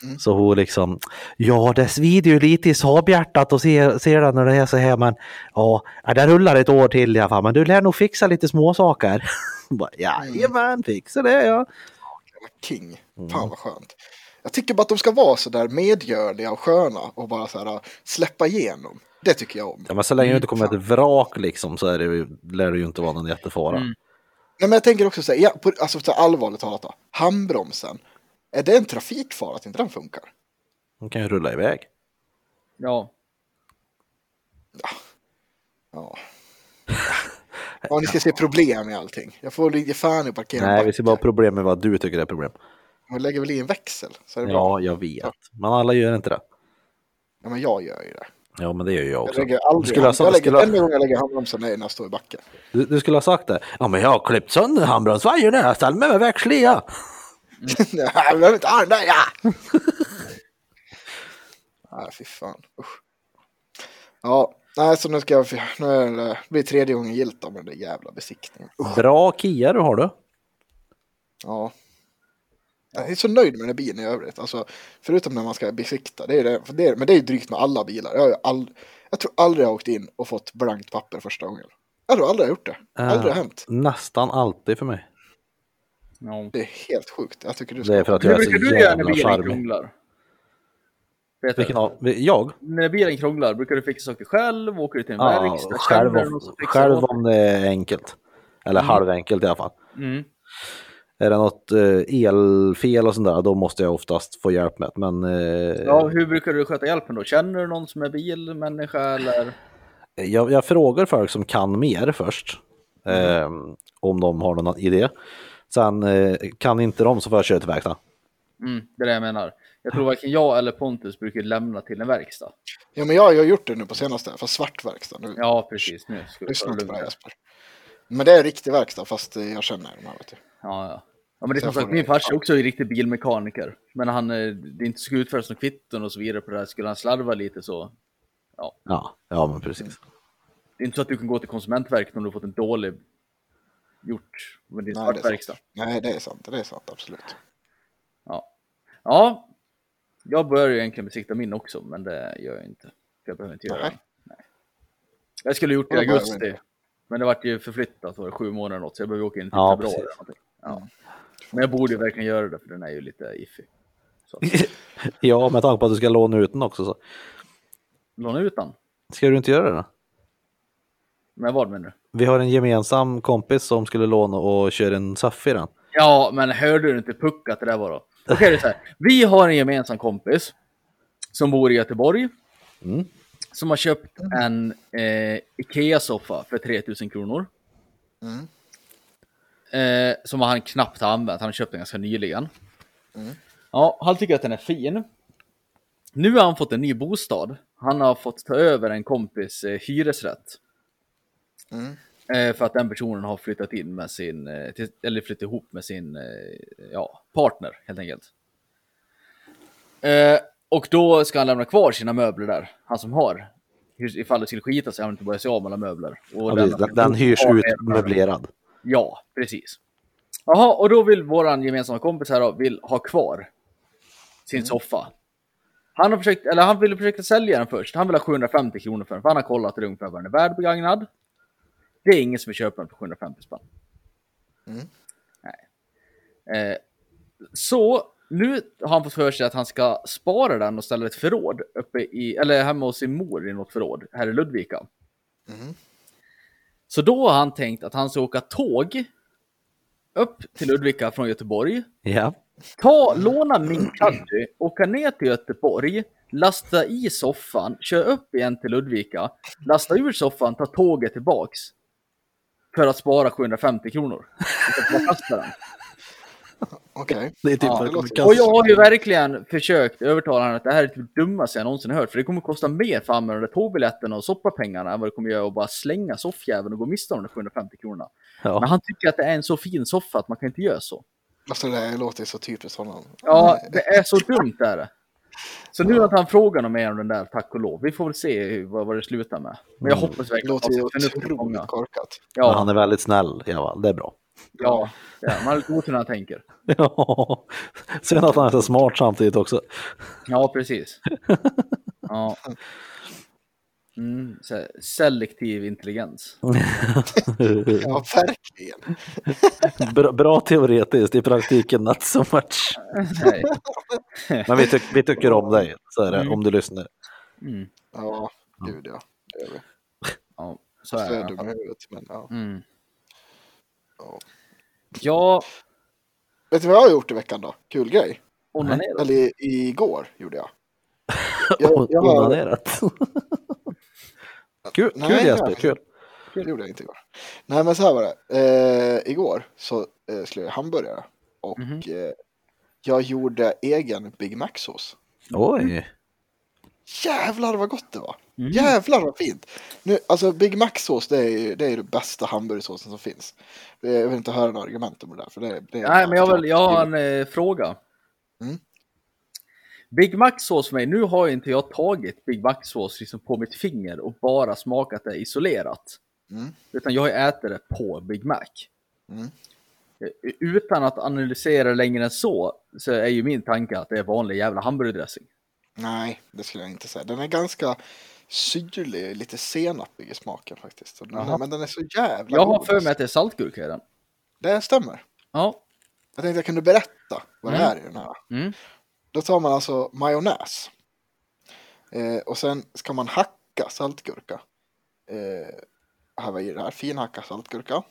Mm. Så hon liksom, ja det svider ju lite i Saab-hjärtat och ser, ser det när det är så här men ja, ja, det rullar ett år till i alla fall men du lär nog fixa lite småsaker. Bara, Jajamän, fixa det ja. king. Mm. Fan vad skönt. Jag tycker bara att de ska vara så där medgörliga och sköna och bara så här släppa igenom. Det tycker jag om. Ja, men så länge det inte kommer Mm. ett vrak liksom så är det, ju- lär det ju inte vara någon jättefara. Mm. Nej, men jag tänker också så här, ja, på, alltså så här allvarligt talat då. Handbromsen. Är det en trafikfara att inte den funkar? De kan ju rulla iväg. Ja. Ja. Ja, ni ska se problem i allting. Jag får ge fan i parkera Nej, vi ser bara problem med vad du tycker är problem. Man lägger väl i en växel så är det bra. Ja, jag vet. Men alla gör inte det. Ja, men jag gör ju det. Ja, men det gör ju jag Jag också. lägger Du aldrig, skulle, ha, jag lägger, skulle, enda gången jag lägger handbromsen är när jag står i backen. du, du skulle ha sagt det. Ja, men jag har klippt sönder handbromsvajern när jag ställde mig med växel i. ja. Nej, jag behöver inte ha den där, ja! Nej, fy fan. Usch. Ja, nej, så nu ska jag, nu är det, blir tredje gången gilt om den där jävla besiktningen. Bra Kia du har du. Ja. Jag är så nöjd med den här bilen i övrigt. Alltså, förutom när man ska besikta. Det är det, det är, men det är ju drygt med alla bilar. Jag, har ju all, jag tror aldrig jag har åkt in och fått blankt papper första gången. Jag tror aldrig jag har gjort det. Aldrig har hänt. Nästan alltid för mig. Ja. Det är helt sjukt. Jag tycker du ska... Det är för att jag är brukar så du göra när jävla bilen krånglar? Vilken av? Jag? När bilen krånglar, brukar du fixa saker själv? Åker du till en Ja, verkstad? själv, om, själv åt om det är enkelt. Eller halvenkelt i alla fall. Mm. Är det något eh, elfel och sånt där, då måste jag oftast få hjälp med det. Men eh, Ja, hur brukar du sköta hjälpen då? Känner du någon som är bilmänniska eller? jag, jag frågar folk som kan mer först. Eh, om de har någon idé. Sen eh, kan inte de så får jag köra till verkstad. Mm, det är det jag menar. Jag tror varken jag eller Pontus brukar lämna till en verkstad. Ja, men jag, jag har gjort det nu på senaste. Fast svart verkstad. Nu Ja, precis. Nu ska lyssna det inte på det. Jesper. Men det är riktig verkstad fast eh, jag känner de här. Vet du. Ja, ja. Ja, men det är som sagt, min farsa är också en riktig bilmekaniker. Men han, eh, det är inte ska utföras några kvitton och så vidare på det här. Skulle han slarva lite så. Ja, ja men precis. Det är inte så att du kan gå till Konsumentverket om du har fått en dålig gjort med din Nej, det är svartverkstad. Nej, det är sant. Det är sant, absolut. Ja. ja, jag börjar ju egentligen besikta min också, men det gör jag inte. För jag behöver inte göra det. Nej. Jag skulle ha gjort det i augusti, men det vart ju förflyttat, var det sju månader något, så jag behöver åka in till Ja, februari. Ja. Men jag borde ju verkligen göra det, för den är ju lite iffy. Så. ja, med tanke på att du ska låna ut den också så. Låna ut den. Ska du inte göra det då? Men vad menar du? Vi har en gemensam kompis som skulle låna och köra en SAF i den. Ja, men hörde du inte Puck att det där var då? Okej, det är så här. Vi har en gemensam kompis som bor i Göteborg. Mm. Som har köpt en eh, Ikea-soffa för 3000 kronor. Mm. Eh, som han knappt har använt. Han har köpt den ganska nyligen. Mm. Ja, han tycker att den är fin. Nu har han fått en ny bostad. Han har fått ta över en kompis eh, hyresrätt. Mm. Eh, för att den personen har flyttat in med sin, eh, eller flyttat ihop med sin eh, ja, partner helt enkelt. Och då ska han lämna kvar sina möbler där, han som har. Hur- Ifall det skulle skita sig, han vill inte börja sig av med alla möbler. Och Ja, precis. Den, den hyrs ut möblerad. Ja, precis. Jaha, och då vill våran gemensamma kompis här då, vill ha kvar sin soffa. Han har försökt, eller han ville försöka sälja den först. Han vill ha 750 kronor för den, för han har kollat det ungefär vad den är värd begagnad. Det är ingen som vill köpa den för 750 spänn. Mm. Nej. Eh, så nu har han fått för sig att han ska spara den och ställa ett förråd uppe i, eller hemma hos sin mor i något förråd här i Ludvika. Mm. Så då har han tänkt att han ska åka tåg upp till Ludvika från Göteborg. Ja. Ta, låna min caddy, åka ner till Göteborg, lasta i soffan, kör upp igen till Ludvika, lasta ur soffan, ta tåget tillbaks. För att spara 750 kronor. Okej. Det är typ Ja, det Och jag har ju verkligen försökt övertala honom att det här är typ det dummaste jag någonsin hört. För det kommer kosta mer för där tågbiljetterna och soppapengarna än vad det kommer göra att bara slänga soffjäveln och gå miste om de 750 kronorna. Ja. Men han tycker att det är en så fin soffa att man kan inte göra så. Alltså det låter så typiskt honom. Ja, det är så dumt är det. Så nu att han frågar något mer om den där, tack och lov. Vi får väl se hur, vad, vad det slutar med. Men jag Mm. hoppas Det verkligen låter att ska få otroligt korkat. Men Ja, han är väldigt snäll i alla fall. Det är bra. ja, ja, man har lite otur när han tänker. Ja. Sen att han är så smart samtidigt också. Ja, precis. Ja. Mm, så här, selektiv intelligens. Ja, verkligen. Bra, bra teoretiskt, i praktiken not so much. Nej. Men vi, tyck, vi tycker om dig, så är det, Mm. om du lyssnar. Mm. Ja. Gud ja. Det är vi. Ja, så Så är är det. dum huvudet. Men, ja. Mm. Ja. Ja, Vet du vad jag har gjort i veckan då? Kul grej. onanerat. Eller i- igår gjorde jag. Jag, jag har, Onanerat. Kul, Nej, kul. Jesper, kul. det gjorde jag inte igår. Nej men så här var det. Eh, igår så eh, skulle jag hamburgare. Och Mhm. eh, jag gjorde egen Big Mac-sås. Oj. Jävlar vad gott det var! Mm. Jävlar vad fint! Nu, alltså Big Mac-sås det är ju det, är det bästa hamburgersåsen som finns. Det, jag vill inte höra några argument om det där. För det, det är Nej, men jag, vill, jag har en eh, fråga. Mm. Big Mac-sås för mig, nu har ju inte jag tagit Big Mac-sås liksom på mitt finger och bara smakat det isolerat. Mm. Utan jag har ätit det på Big Mac. Mm. Eh, Utan att analysera längre än så, så är ju min tanke att det är vanlig jävla hamburgerdressing. Nej, det skulle jag inte säga. Den är ganska syrlig, lite senapig i smaken faktiskt. Jaha. men den är så jävla Jag har för mig att det är saltgurka i den. Det stämmer. Ja. Jag tänkte jag kunde berätta vad det Mm. är i den här. Mm. Då tar man alltså majonnäs. Eh, och sen ska man hacka saltgurka. Eh, i det här. Finhacka saltgurka.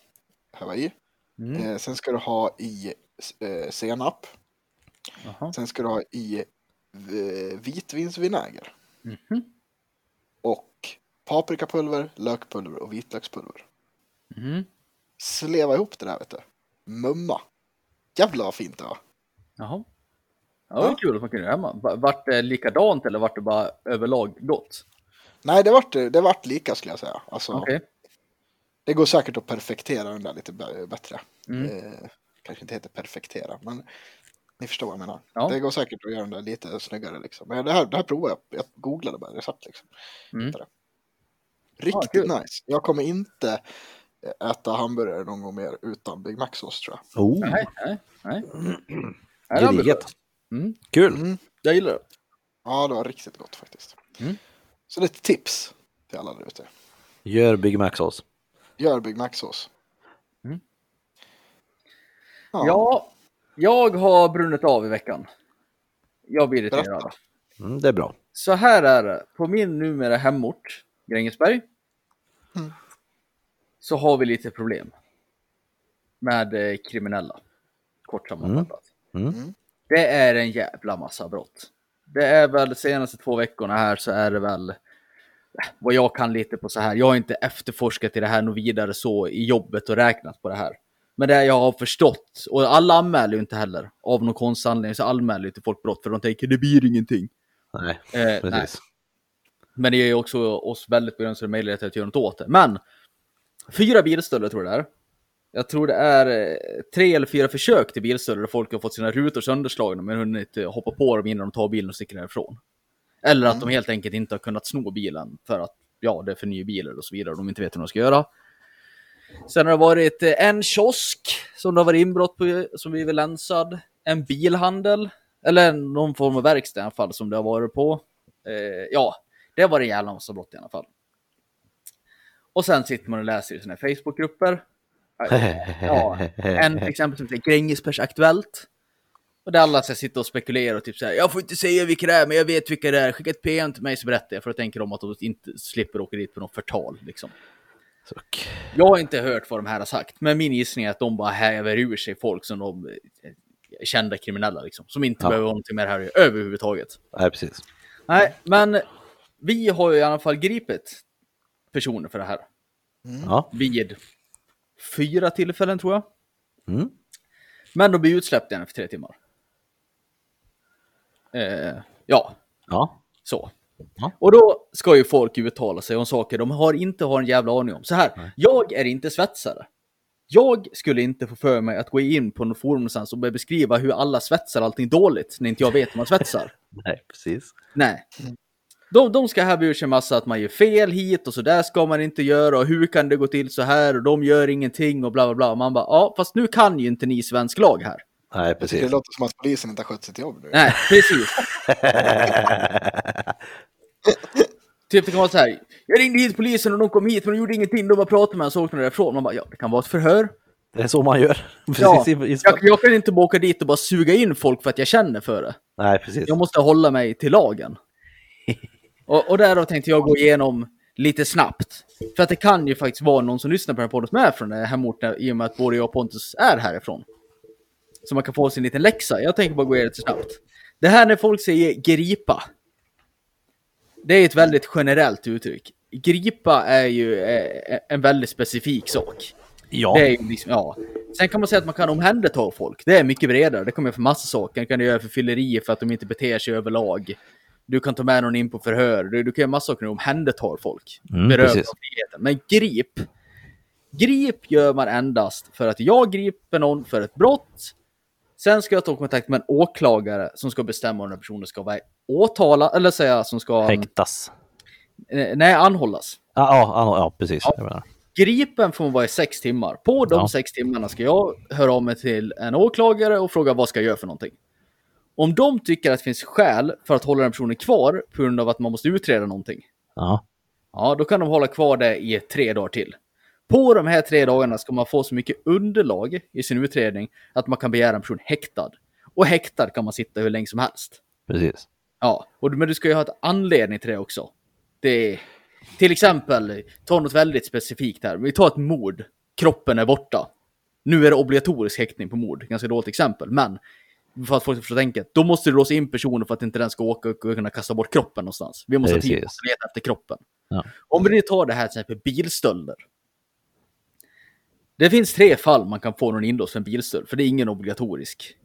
Häva i. Mm. Eh, sen ska du ha i eh, senap. Jaha. Sen ska du ha i eh, vitvinsvinäger. Mhm. Och paprikapulver, lökpulver och vitlökspulver. Mhm. Sleva ihop det där vet du. Mumma. Jävlar vad fint det var. Jaha. Ja, det var kul att man kunde göra hemma. Va- Vart det likadant eller vart det bara överlag gott? Nej, det vart, det vart lika skulle jag säga. Alltså, Okej. Det går säkert att perfektera den där lite bättre. Mm. Eh, kanske inte heter perfektera, men ni förstår vad jag menar. Ja. Det går säkert att göra den där lite snyggare liksom. Men det här, det här provade jag. Jag googlade bara recept liksom. Mm. Riktigt kul. nice. Jag kommer inte äta hamburgare någon gång mer utan Big Mac-sås tror jag. Oh, Nej, nej, nej. Nej, det var gediget. Mm. Kul. Mm. Jag gillar det. Ja, det var riktigt gott faktiskt. Mm. Så ett tips till alla där ute. Gör Big Mac-sås. Gör Big Mac-sås. Mm. Ja. Ja, jag har brunnit av i veckan. Jag blir irriterad. Mm, det är bra. Så här är det. På min numera hemort, Grängesberg, Mm. så har vi lite problem med eh, kriminella. Kort sammanfattat. Mm. Det är en jävla massa brott. Det är väl de senaste två veckorna här så är det väl vad jag kan lite på så här. Jag har inte efterforskat i det här något vidare så i jobbet och räknat på det här. Men det jag har förstått, och alla anmäler ju inte heller, av någon konstig anledning så anmäler ju inte folk brott för de tänker det blir ingenting. Nej, Eh, nej. precis. Men det ger ju också oss väldigt begränsade möjligheter att göra något åt det. Men fyra bilstölder tror jag det är. Jag tror det är eh, tre eller fyra försök till bilstölder där folk har fått sina rutor sönderslagna men hunnit eh, hoppa på dem innan de tar bilen och sticker därifrån. Eller att de helt enkelt inte har kunnat sno bilen för att ja, det är för ny bil och så vidare och de inte vet hur de ska göra. Sen har det varit eh, en kiosk som det har varit inbrott på som vi länsad. En bilhandel. Eller någon form av verkstad i alla fall som det har varit på. Eh, ja, det var en jävla massa brott i alla fall. Och sen sitter man och läser i sina Facebookgrupper. Ja, en till exempel som heter Grängesbergs Aktuellt. Och där alla sitta och spekulera och typ säga jag får inte säga vilka det är, men jag vet vilka det är. Skicka ett PM till mig så berättar jag. För att tänker de att de inte slipper åka dit på något förtal. Liksom. Suck. Jag har inte hört vad de här har sagt, men min gissning är att de bara häver ur sig folk som de eh, kända kriminella liksom. Som inte Ja. behöver ha någonting med det här överhuvudtaget. Nej, precis. Nej, men vi har ju i alla fall gripit personer för det här. Ja. Vid fyra tillfällen tror jag. Mm. Men de blir utsläppta igen efter tre timmar. Eh, ja, Ja. så. Ja. Och då ska ju folk uttala sig om saker de har inte har en jävla aning om. Så här, jag är inte svetsare. Jag skulle inte få för mig att gå in på något forum någonstans och börja beskriva hur alla svetsar allting dåligt när inte jag vet hur man svetsar. Nej, precis. Nej. De, de ska här ur sig massa att man gör fel hit och så där ska man inte göra och hur kan det gå till så här och de gör ingenting och bla bla bla. Och man bara, ja fast nu kan ju inte ni svensk lag här. Nej, precis. det låter som att polisen inte har skött sitt jobb nu. Nej, precis. Typ det kan vara så här. Jag ringde hit polisen och de kom hit men de gjorde ingenting. De bara pratade med en så åkte de därifrån. Man bara, ja det kan vara ett förhör. Det är så man gör. Ja, i- i- jag, jag kan inte bara åka dit och bara suga in folk för att jag känner för det. Nej, precis. Jag måste hålla mig till lagen. Och, och därav tänkte jag gå igenom lite snabbt. För att det kan ju faktiskt vara någon som lyssnar på den här podden som är från den här hemorten i och med att både jag och Pontus är härifrån. Så man kan få sin liten läxa. Jag tänker bara gå igenom lite snabbt. Det här när folk säger gripa. Det är ett väldigt generellt uttryck. Gripa är ju eh, en väldigt specifik sak. Ja, Det är liksom, ja. Sen kan man säga att man kan omhänderta folk. Det är mycket bredare. Det kommer för massa saker. Det kan du göra för fylleri för att de inte beter sig överlag. Du kan ta med någon in på förhör. Du, du kan göra massa saker du omhändertar folk. Mm, Beröva precis. dem friheten. Men grip. Grip gör man endast för att jag griper någon för ett brott. Sen ska jag ta kontakt med en åklagare som ska bestämma om den personen ska vara åtalad eller säga som ska häktas. eh, nej, anhållas. Ja, ja, ja, ja precis. Menar. Gripen får man vara i sex timmar. På de Ja. sex timmarna ska jag höra av mig till en åklagare och fråga vad ska jag göra för någonting. Om de tycker att det finns skäl för att hålla den personen kvar på grund av att man måste utreda någonting. Ja, Ja, då kan de hålla kvar det i tre dagar till. På de här tre dagarna ska man få så mycket underlag i sin utredning att man kan begära en person häktad. Och häktad kan man sitta hur länge som helst. precis. Ja, och, men du ska ju ha ett anledning till det också. Det är, till exempel, ta något väldigt specifikt här. Vi tar ett mord. Kroppen är borta. Nu är det obligatorisk häktning på mord. Ganska dåligt exempel, men för att folk ska förstå tänket. Då måste du låsa in personen för att inte den ska åka och kunna kasta bort kroppen någonstans. Vi måste ha tid Precis. att leta efter kroppen. Ja. Om vi tar det här till exempel bilstölder. Det finns tre fall man kan få någon inlåst för en bilstöld, för det är ingen obligatorisk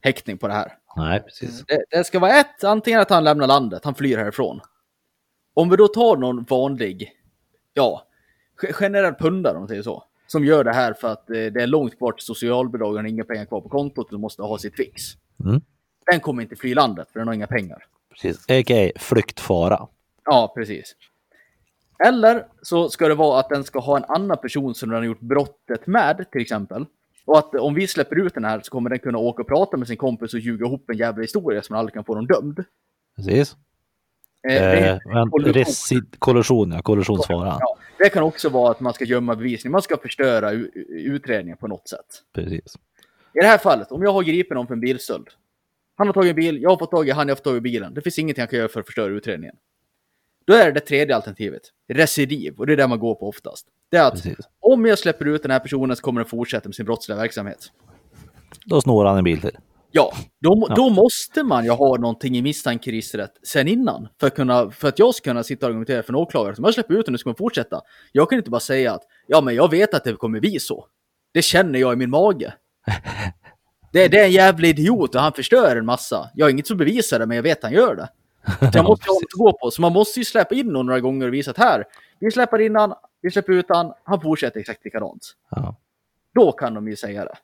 häktning på det här. Nej, precis. Det, det ska vara ett, antingen att han lämnar landet, han flyr härifrån. Om vi då tar någon vanlig, ja, ge- generell pundare om man säger så, som gör det här för att eh, det är långt kvar till socialbidrag och har inga pengar kvar på kontot och måste ha sitt fix. Mm. Den kommer inte fly landet för den har inga pengar. precis. A.k.a. flyktfara. Ja, precis. Eller så ska det vara att den ska ha en annan person som den har gjort brottet med, till exempel. Och att om vi släpper ut den här så kommer den kunna åka och prata med sin kompis och ljuga ihop en jävla historia som aldrig kan få någon dömd. Precis. Eh, Eh, reci- kollusion, ja. Kollisionsfara. Ja, det kan också vara att man ska gömma bevisning. Man ska förstöra utredningen på något sätt. Precis. I det här fallet, om jag har gripit någon för en bilstöld. Han har tagit en bil, jag har fått tag i han, jag har fått tag i bilen. Det finns ingenting jag kan göra för att förstöra utredningen. Då är det det tredje alternativet. Recidiv, och det är det man går på oftast. Det är att Precis. om jag släpper ut den här personen så kommer den fortsätta med sin brottsliga verksamhet. Då snor han en bil till. Ja, då, Ja. då måste man ju ha någonting i misstankeregistret sen innan. För att, kunna, för att jag ska kunna sitta och argumentera för en åklagare. Om jag släpper ut den nu ska man fortsätta. Jag kan inte bara säga att ja, men jag vet att det kommer bli så. Det känner jag i min mage. Det, det är en jävla idiot och han förstör en massa. Jag har inget som bevisar det, men jag vet att han gör det. Så jag måste ha något att gå på. Så man måste ju släppa in någon några gånger och visa att här, vi släpper in han, vi släpper ut han, han fortsätter exakt likadant. Ja. Då kan de ju säga det.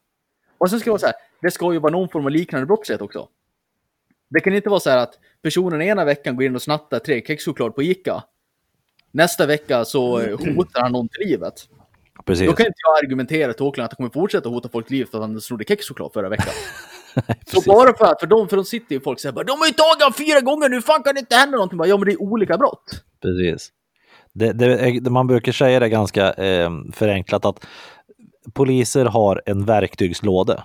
Och sen ska det vara så här, det ska ju vara någon form av liknande brottslighet också. Det kan inte vara så här att personen ena veckan går in och snattar tre kexchoklad på Ica. Nästa vecka så eh, hotar han någon till livet. Precis. Då kan inte jag argumentera till åklagaren att han kommer fortsätta hota folk livet för att han snodde kexchoklad förra veckan. så bara för att, för de, för de sitter ju folk säger bara, de har ju tagit honom fyra gånger nu, fan kan det inte hända någonting? Bara, ja men det är olika brott. Precis. Det, det, man brukar säga det ganska eh, förenklat att poliser har en verktygslåda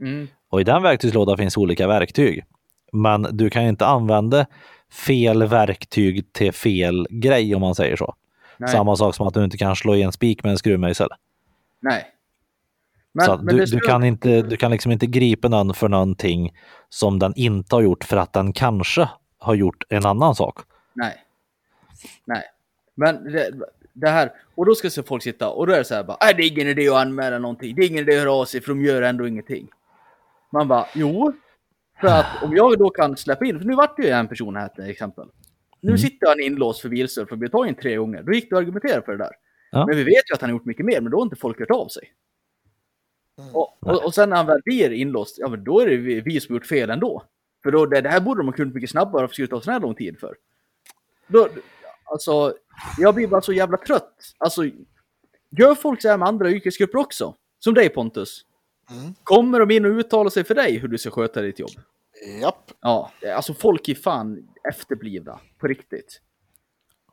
Mm. och i den verktygslådan finns olika verktyg. Men du kan inte använda fel verktyg till fel grej om man säger så. Nej. Samma sak som att du inte kan slå i en spik med en skruvmejsel. Nej. så att du, du, kan inte, du kan liksom inte gripa någon för någonting som den inte har gjort för att den kanske har gjort en annan sak. Nej. Nej. Men det, det här, och då ska så folk sitta och då är det så här bara, "Nej, det är ingen idé att anmäla någonting, det är ingen idé att höra av sig för de gör ändå ingenting. Man bara, jo. För att om jag då kan släppa in, för nu vart det ju en person här till exempel. Nu Mm. sitter han inlåst för bilstöld för tagen tre gånger. Då gick det att argumentera för det där. Ja. Men vi vet ju att han har gjort mycket mer, men då har inte folk hört av sig. Och, och, och sen när han väl blir inlåst, ja men då är det vi, vi som gjort fel ändå. För då, det, det här borde de ha kunnat mycket snabbare och skulle ta så här lång tid för. Då, alltså, jag blir bara så jävla trött. Alltså, gör folk så här med andra yrkesgrupper också? Som dig Pontus. Mm. Kommer de in och uttalar sig för dig hur du ska sköta ditt jobb? Japp. Ja, alltså folk är fan efterblivna. På riktigt.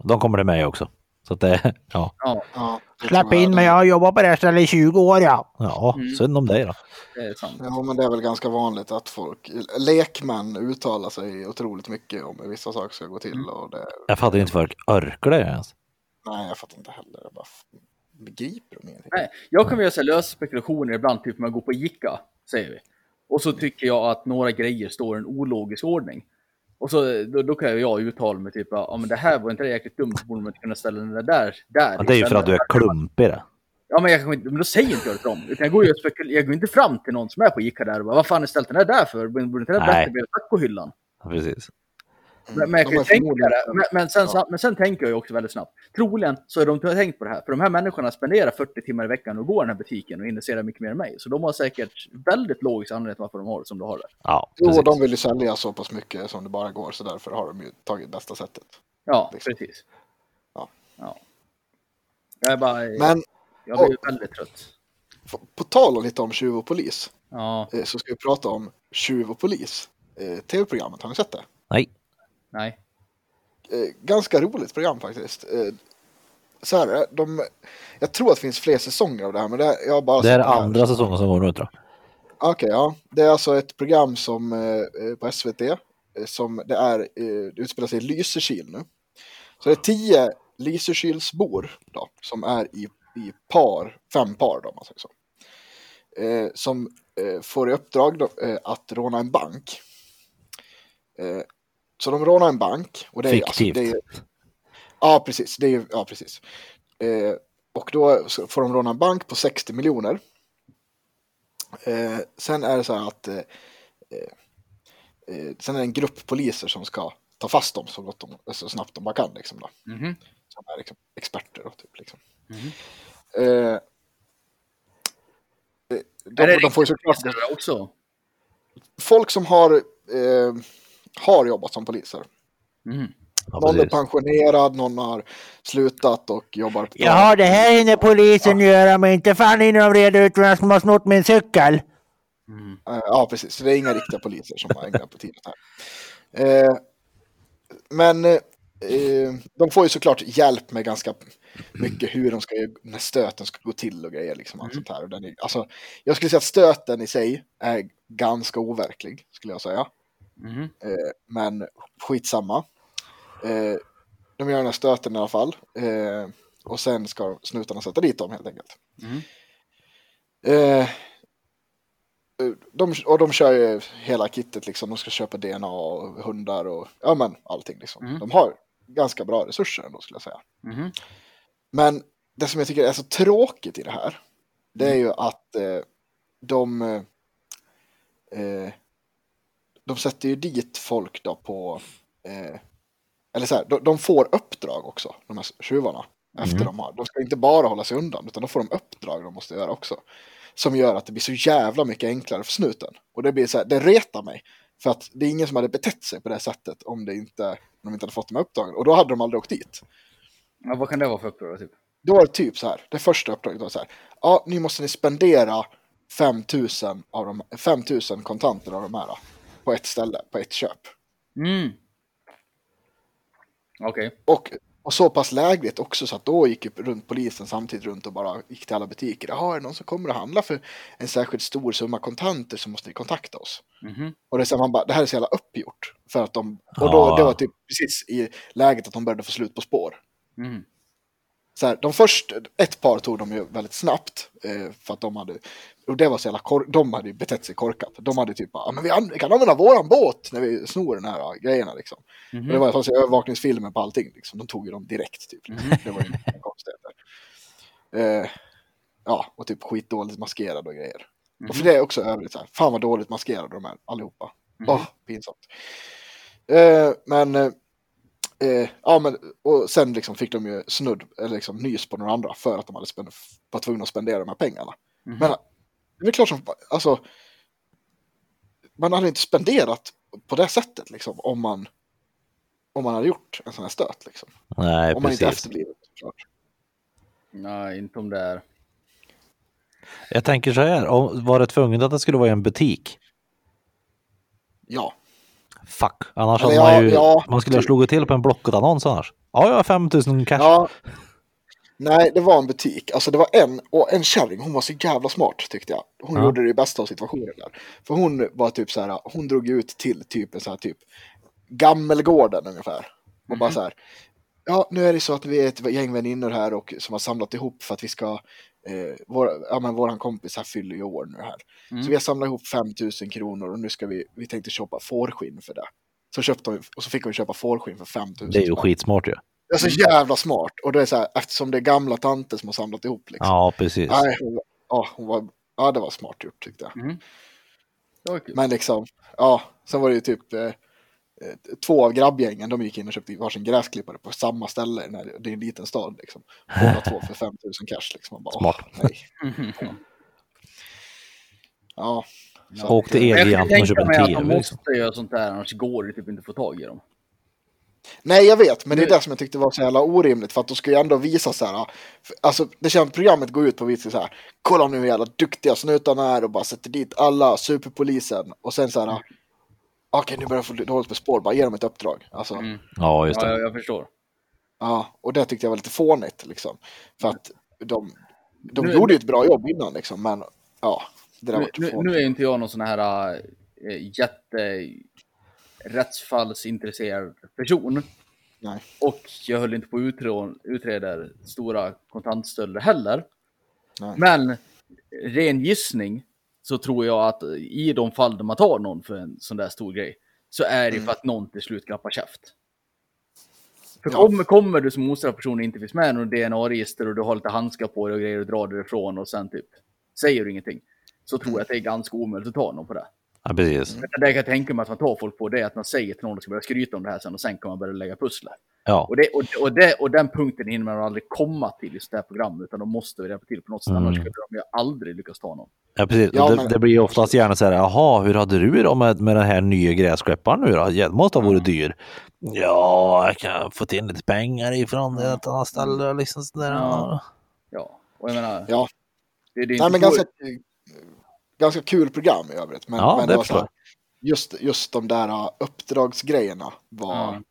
De kommer det med också. Så att det, ja. Ja, Ja, det Släpp in mig, jag har jobbat på det här stället i 20 år ja. Ja, Mm. synd om dig då. det är sant. Ja, men det är väl ganska vanligt att folk, lekmän uttalar sig otroligt mycket om hur vissa saker ska gå till. Mm. Och det, Jag fattar inte folk orkar det ens. nej, jag fattar inte heller. Jag bara begriper de ingenting. Nej, jag kan väl göra så lösa spekulationer ibland, typ man går på Ica, säger vi. Och så tycker jag att några grejer står i en ologisk ordning. Och så, då, då kan jag uttala mig typ, ja men det här var inte det jäkligt dumt, borde man inte kunna ställa den där där. Ja, det är ju för att du är klumpig det. Ja men, jag kan inte, men då säger inte jag det till dem. Utan jag går ju jag går inte fram till någon som är på Ica där och bara, vad fan har ställt den där där för? Borde inte den bättre bli tacohyllan? Ja, Precis. Men, men jag tänka. Men, men, sen, Ja. men sen tänker jag ju också väldigt snabbt. Troligen så är de tänkt på det här. För de här människorna spenderar 40 timmar i veckan och går i den här butiken och investerar mycket mer än mig. Så de har säkert väldigt logisk anledning till varför de har det som de har det. Ja, Jo, de vill ju sälja så pass mycket som det bara går, så därför har de ju tagit bästa sättet. Ja, Liksom. precis. Ja. ja. Jag är bara... Men jag blir ju väldigt trött. på tal om lite om tjuv och polis, Ja, eh, så ska vi prata om tjuv och polis. Eh, Tv-programmet, har ni sett det? Nej. Nej. Eh, ganska roligt program faktiskt. Eh, så här, är det, de, jag tror att det finns fler säsonger av det här, men det, jag bara Det är sett här. andra säsongen som går nu tror jag. Okej, ja. Det är alltså ett program som eh, eh, på SVT eh, som det är, eh, det utspelar sig i Lysekil nu. Så det är tio Lysekilsbor då, som är i, i par, fem par då, om man säger så. Eh, som eh, får i uppdrag då, eh, att råna en bank. Så de rånar en bank. Och det är, Fiktivt. det är, ja, precis. Det är, ja, precis. Eh, och då får de råna en bank på 60 miljoner. Eh, sen är det så här att eh, eh, eh, sen är det en grupp poliser som ska ta fast dem så, gott de, så snabbt de bara kan. Liksom, då. Mhm. Som är liksom, experter. Då, typ, liksom. Mhm. eh, eh, de, Är det de får ju såklart, också? folk som har, eh, har jobbat som poliser. Mhm. Ja, någon är precis. pensionerad, någon har slutat och jobbar på Jaha, det här hinner polisen göra, men inte fan hinner de reda ut vem som har snott min cykel. Mhm. Eh, Ja, precis. Så det är inga riktiga poliser som har ägnat på tiden här. Eh, men eh, de får ju såklart hjälp med ganska mycket hur de ska, när stöten ska gå till och grejer. Liksom, allt sånt här. Och den är, alltså, jag skulle säga att stöten i sig är ganska overklig, skulle jag säga. Eh, men skitsamma. Eh, de gör den här stöten i alla fall. Eh, och sen ska snutarna sätta dit dem helt enkelt. Eh, de, och de kör ju hela kittet liksom. De ska köpa DNA och hundar och ja men allting liksom. Mm. De har ganska bra resurser ändå skulle jag säga. Mhm. Men det som jag tycker är så tråkigt i det här. Det är ju att eh, de eh, de sätter ju dit folk då på eh, eller så här, de, de får uppdrag också, de här tjuvarna. Efter de har. De ska inte bara hålla sig undan, utan de får de uppdrag de måste göra också. Som gör att det blir så jävla mycket enklare för snuten. Och det blir så här, det retar mig. För att det är ingen som hade betett sig på det sättet om det inte, om de inte hade fått de här uppdragen. Och då hade de aldrig åkt dit. Ja, vad kan det vara för uppdrag? Typ? Då var det typ så här, det första uppdraget var så här. Ja, nu måste ni spendera 5000 av de, 5000 kontanter av de här på ett ställe, på ett köp. Mm. Okej. Och, och så pass lägligt också så att då gick ju runt polisen samtidigt runt och bara gick till alla butiker. Jaha, är det någon som kommer att handla för en särskilt stor summa kontanter så måste ni kontakta oss. Mhm. Och det är så här, man bara, det här är så jävla uppgjort. För att de, och då, Ja. det var typ precis i läget att de började få slut på spår. Mhm. Så här, de först, ett par tog de ju väldigt snabbt. Eh, för att de hade, och det var så jävla kor, de hade ju betett sig korkat. De hade typ bara, men vi, an, kan använda våran båt när vi snor den här ja, grejerna liksom. Mhm. Och det var alltså övervakningsfilmer på allting liksom. De tog ju dem direkt typ. Det var ju konstigheter. Eh, ja, och typ skitdåligt maskerade och grejer. Och för det är också övrigt så här, fan vad dåligt maskerade de är allihopa. Åh, pinsamt. Eh, men, eh, eh, ja men, och sen liksom fick de ju snudd, eller liksom nys på några andra för att de hade var tvungna att spendera de här pengarna. Mhm. Men det är klart som, alltså, man hade inte spenderat på det sättet liksom om man, om man hade gjort en sån här stöt liksom. Nej, om man inte efterblivit såklart. Nej, inte om det är... Jag tänker så här, om, var det tvunget att det skulle vara i en butik? Ja, Fuck, annars Eller hade man ju, ja, man skulle ha typ. slagit till på en Blocket-annons annars. Ja, jag har 5000 cash. ja, Nej, det var en butik. Alltså det var en, och en kärring, hon var så jävla smart tyckte jag. Hon Ja. gjorde det bästa av situationen där. För hon var typ så här, hon drog ut till typ en så här typ Gammelgården ungefär. Och bara så här, ja nu är det så att vi är ett gäng väninnor här och som har samlat ihop för att vi ska, eh, vår, ja men våran kompis här fyller ju år nu här. Mm. Så vi har samlat ihop 5000 kronor och nu ska vi, vi tänkte köpa fårskinn för det. Så köpte hon, och så fick hon köpa fårskinn för 5000 Det är ju skitsmart ju. Det är så jävla smart. Och det är så här, eftersom det är gamla tanter som har samlat ihop liksom. Ja, precis. Nej, hon, ja, hon var, ja, det var smart gjort tyckte jag. Mm. Men liksom, ja, sen var det ju typ eh, eh, två av grabbgängen, de gick in och köpte varsin gräsklippare på samma ställe. När det är en liten stad liksom. Båda två för 5000 cash liksom. Man bara, Smart. nej. Ja, så Åk till att, Men jag kan Elgiganten och köp tänka en mig att de TV. måste Liksom. göra sånt där, annars går det typ inte att få tag i dem. Nej, jag vet, men det är det som jag tyckte var så jävla orimligt. För att de ska ju ändå visa så här. Alltså, det känns programmet går ut på att visa så här. Kolla nu hur jävla duktiga snutarna är och bara sätter dit alla, superpolisen. Och sen så här. Okej, nu börjar jag få dåligt med spår, bara ge dem ett uppdrag. Alltså, Mm. Ja, just Ja, det. jag, jag förstår. ja, och det tyckte jag var lite fånigt liksom. För att de, de Nu- gjorde ju ett bra jobb innan liksom, men ja, det där Nu, var nu, nu är inte jag någon sån här äh, jätte rättsfallsintresserad person. Nej. Och jag höll inte på att utreda, stora kontantstölder heller. Nej. Men ren gissning så tror jag att i de fall där man tar någon för en sån där stor grej så är det Mm. för att någon till slut klappar käft. För Ja. kommer, kommer du som ostraffad person inte finns med i något DNA-register och du har lite handskar på dig och grejer och drar därifrån och sen typ säger du ingenting. Så tror jag att det är ganska omöjligt att ta någon på det. Ja, precis. Det jag kan tänka mig att man tar folk på det är att man säger till någon att ska börja skryta om det här sen och sen kan man börja lägga pusslet. Ja, Och, det, och, och, det, och den punkten hinner man aldrig komma till i det här programmet utan de måste vi hjälpa till på något sätt. Mm. Annars skulle de ju aldrig lyckas ta någon. ja precis. Ja, det, men- det blir ju oftast gärna så här, jaha, hur hade du då med, med den här nya gräsklipparen nu då? Det måste ha varit dyr. Ja, jag kan få in lite pengar ifrån ett annat ställe liksom sådär. Ja. Ja, och jag menar. Ja. Det, det är Nej, inte men så- ganska, ganska kul program i övrigt. Men, Ja, men det var så här, just, just de där uh, uppdragsgrejerna var Ja.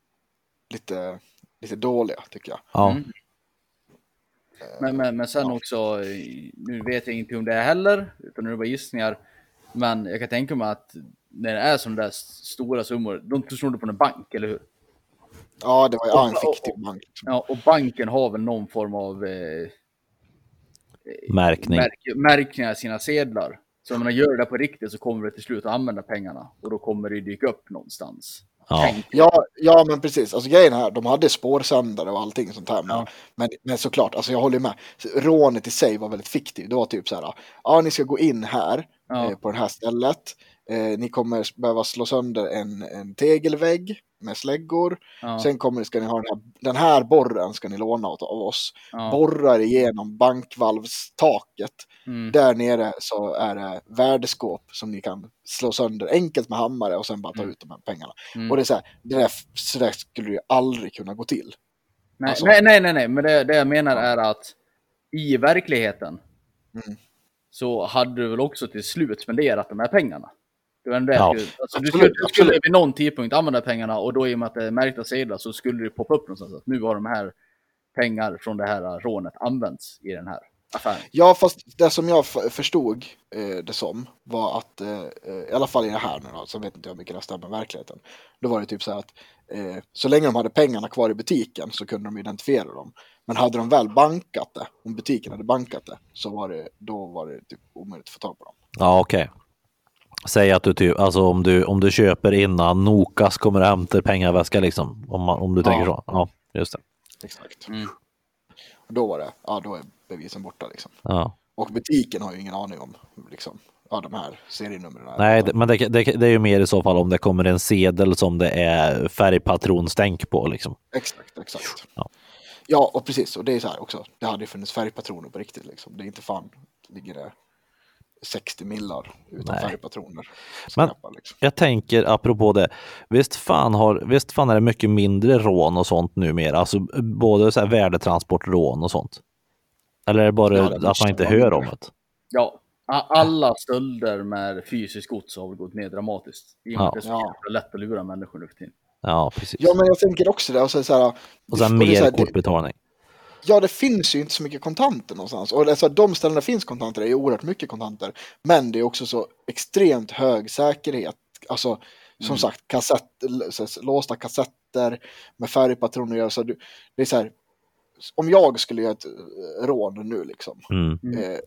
lite, lite dåliga tycker jag. Ja, Mm. Men, men, men sen också, eh, nu vet jag inte om det är heller, utan nu är det bara gissningar. Men jag kan tänka mig att när det är sådana där stora summor, de snodde på en bank, eller hur? Ja, det var ja, en fiktiv bank. Ja, och banken har väl någon form av eh, märkning. märk, märkningar i sina sedlar. Så om man gör det på riktigt så kommer det till slut att använda pengarna och då kommer det dyka upp någonstans. Ja. Ja, ja, men precis. Alltså grejen här, de hade spårsändare och allting sånt här. Men, Ja. men, men såklart, alltså jag håller med. Rånet i sig var väldigt fiktivt. Det var typ så här, ja ni ska gå in här Ja. eh, på det här stället. Eh, ni kommer behöva slå sönder en, en tegelvägg med släggor. Ja, Sen kommer, ska ni ha den här, den här borren ska ni låna åt, av oss. ja, Borrar igenom bankvalvstaket. mm, Där nere så är det värdeskåp som ni kan slå sönder enkelt med hammare och sen bara ta Mm. ut de här pengarna. mm. Och det är så här, det där, så där skulle ju aldrig kunna gå till. nej, alltså- nej, nej, nej, nej, men det, det jag menar är att i verkligheten Mm. så hade du väl också till slut spenderat de här pengarna. Det Ja, skulle, alltså, du skulle, du skulle vid någon tidpunkt använda pengarna och då i och med att det är märkta sedlar så skulle det poppa upp någonstans att nu har de här pengar från det här rånet använts i den här affären. Ja, fast det som jag förstod eh, det som var att, eh, eh, i alla fall i det här nu då, så vet inte jag hur mycket det stämmer med verkligheten. Då var det typ så här att eh, så länge de hade pengarna kvar i butiken så kunde de identifiera dem. Men hade de väl bankat det, om butiken hade bankat det, så var det, då var det typ omöjligt att få tag på dem. Ja, okej. Säg att du typ, alltså om du, om du köper innan Nokas kommer och hämtar pengaväska liksom. Om, man, om du Ja. tänker så. Ja, just det. Exakt. Mm. Och då var det, ja då är bevisen borta liksom. Ja. Och butiken har ju ingen aning om liksom, ja, de här serienumren. Nej, det, men det, det, det är ju mer i så fall om det kommer en sedel som det är färgpatronstänk på liksom. Exakt, exakt. Ja. Ja. och precis. Och det är så här också. Det hade ju funnits färgpatroner på riktigt. Liksom. Det är inte fan, ligger det 60 millar utan Nej. färgpatroner. Men- Skräpar, liksom. Jag tänker apropå det. Visst fan, har, visst fan är det mycket mindre rån och sånt numera? Alltså både så här värdetransportrån och sånt. Eller är det bara Ja, det att man inte hör om det? Ja, alla stölder med fysiskt gods har gått ner dramatiskt. I och med Ja. att det är så Ja. lätt att lura människor nu för tiden. Ja, precis. Ja, men jag tänker också det. Och, så, så här, och sen mer kortbetalning. Ja, det finns ju inte så mycket kontanter någonstans. Och alltså, de ställen där finns kontanter är ju oerhört mycket kontanter. Men det är också så extremt hög säkerhet. Alltså, som Mm. sagt, kassett, låsta kassetter med färgpatroner. Alltså, det är så här, om jag skulle göra ett eh, rån nu liksom. Mm. Mm. Eh,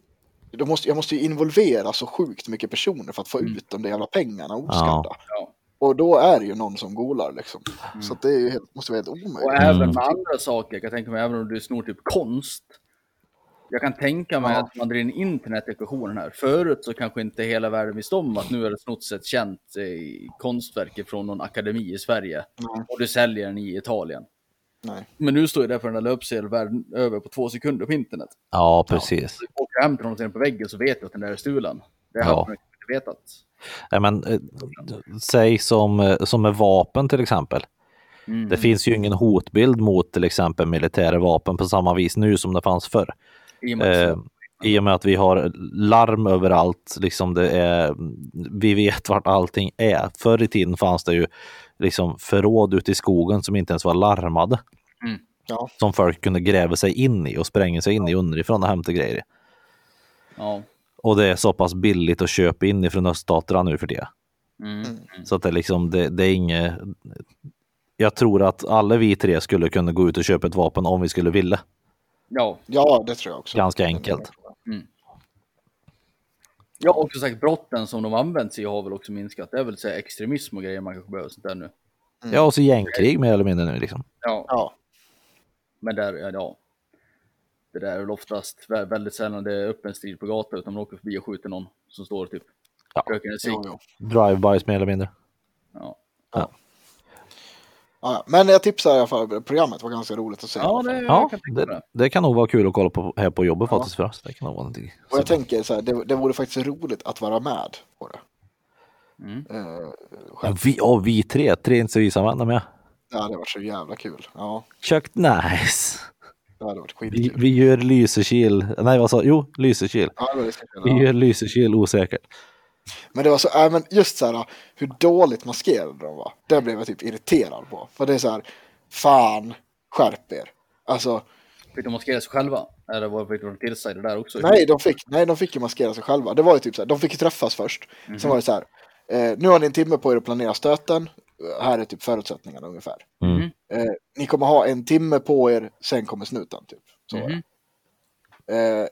då måste, jag måste ju involvera så sjukt mycket personer för att få Mm. ut de där jävla pengarna oskadda. Ja. Och då är det ju någon som golar liksom. Mm. Så att det är ju helt, måste vara helt omöjligt. Och även Mm. med andra saker, jag kan tänka mig även om du snor typ konst. Jag kan tänka mig Ja. att man drar in internet i ekvationen här. Förut så kanske inte hela världen visste om att nu är det snott ett känt eh, konstverk från någon akademi i Sverige. Nej. Och du säljer den i Italien. Nej. Men nu står ju det för den där löpsedeln världen över på två sekunder på internet. Ja, precis. Så åker du hem till någon och ser den på väggen så vet du att den där är stulen. Det Ja. hade man inte vetat. Nej, men, eh, säg som, eh, som med vapen till exempel. Mm. Det finns ju ingen hotbild mot till exempel militära vapen på samma vis nu som det fanns förr. I och med Eh, I och med att vi har larm överallt, liksom det är, vi vet vart allting är. Förr i tiden fanns det ju liksom förråd ute i skogen som inte ens var larmade. Mm. Ja. Som folk kunde gräva sig in i och spränga sig in i underifrån och hämta grejer i. ja. Och det är så pass billigt att köpa in ifrån öststaterna nu för det. Mm. Så att det, är liksom, det, det är inget... Jag tror att alla vi tre skulle kunna gå ut och köpa ett vapen om vi skulle vilja. ja. Ja, det tror jag också. Ganska enkelt. Ja, och som sagt brotten som de används i har väl också minskat. Det är väl så här extremism och grejer man kanske behöver sånt där nu. Ja, och så gängkrig mer eller mindre nu liksom. Ja, Ja, men där, ja. Det där är väl oftast vä- väldigt sällan det är öppen strid på gatan utan man åker förbi och skjuter någon som står typ Ja. Drive-bys mer eller mindre. Ja. Ja, ja. Men jag tipsar i alla fall, programmet var ganska roligt att se. ja, det Ja, kan det, det. det kan nog vara kul att kolla på här på jobbet Ja. faktiskt för oss. Det kan nog vara någonting. Och jag tänker så här, det, det vore faktiskt roligt att vara med på det. Mm. Eh, Ja, vi, ja, vi tre, tre intervjusamma med. Det hade varit så jävla kul. Ja, Chuck nice. Det hade varit Vi, skitkul. vi gör Lysekil, nej vad sa Jo, Lysekil. Ja, det var kul, Vi gör Lysekil osäkert. Men det var så, äh, men just så här hur dåligt maskerade de var. Det blev jag typ irriterad på. För det är så här, fan, skärp er. Alltså, Fick de maskera sig själva? Eller vad fick de till sig det där också? nej, de fick, nej, de fick ju maskera sig själva. Det var ju typ så här, de fick ju träffas först. Sen var det så här, eh, nu har ni en timme på er att planera stöten. Här är typ förutsättningarna ungefär. Mm. Eh, ni kommer ha en timme på er, sen kommer snuten. Typ. Så. Mhm. Eh,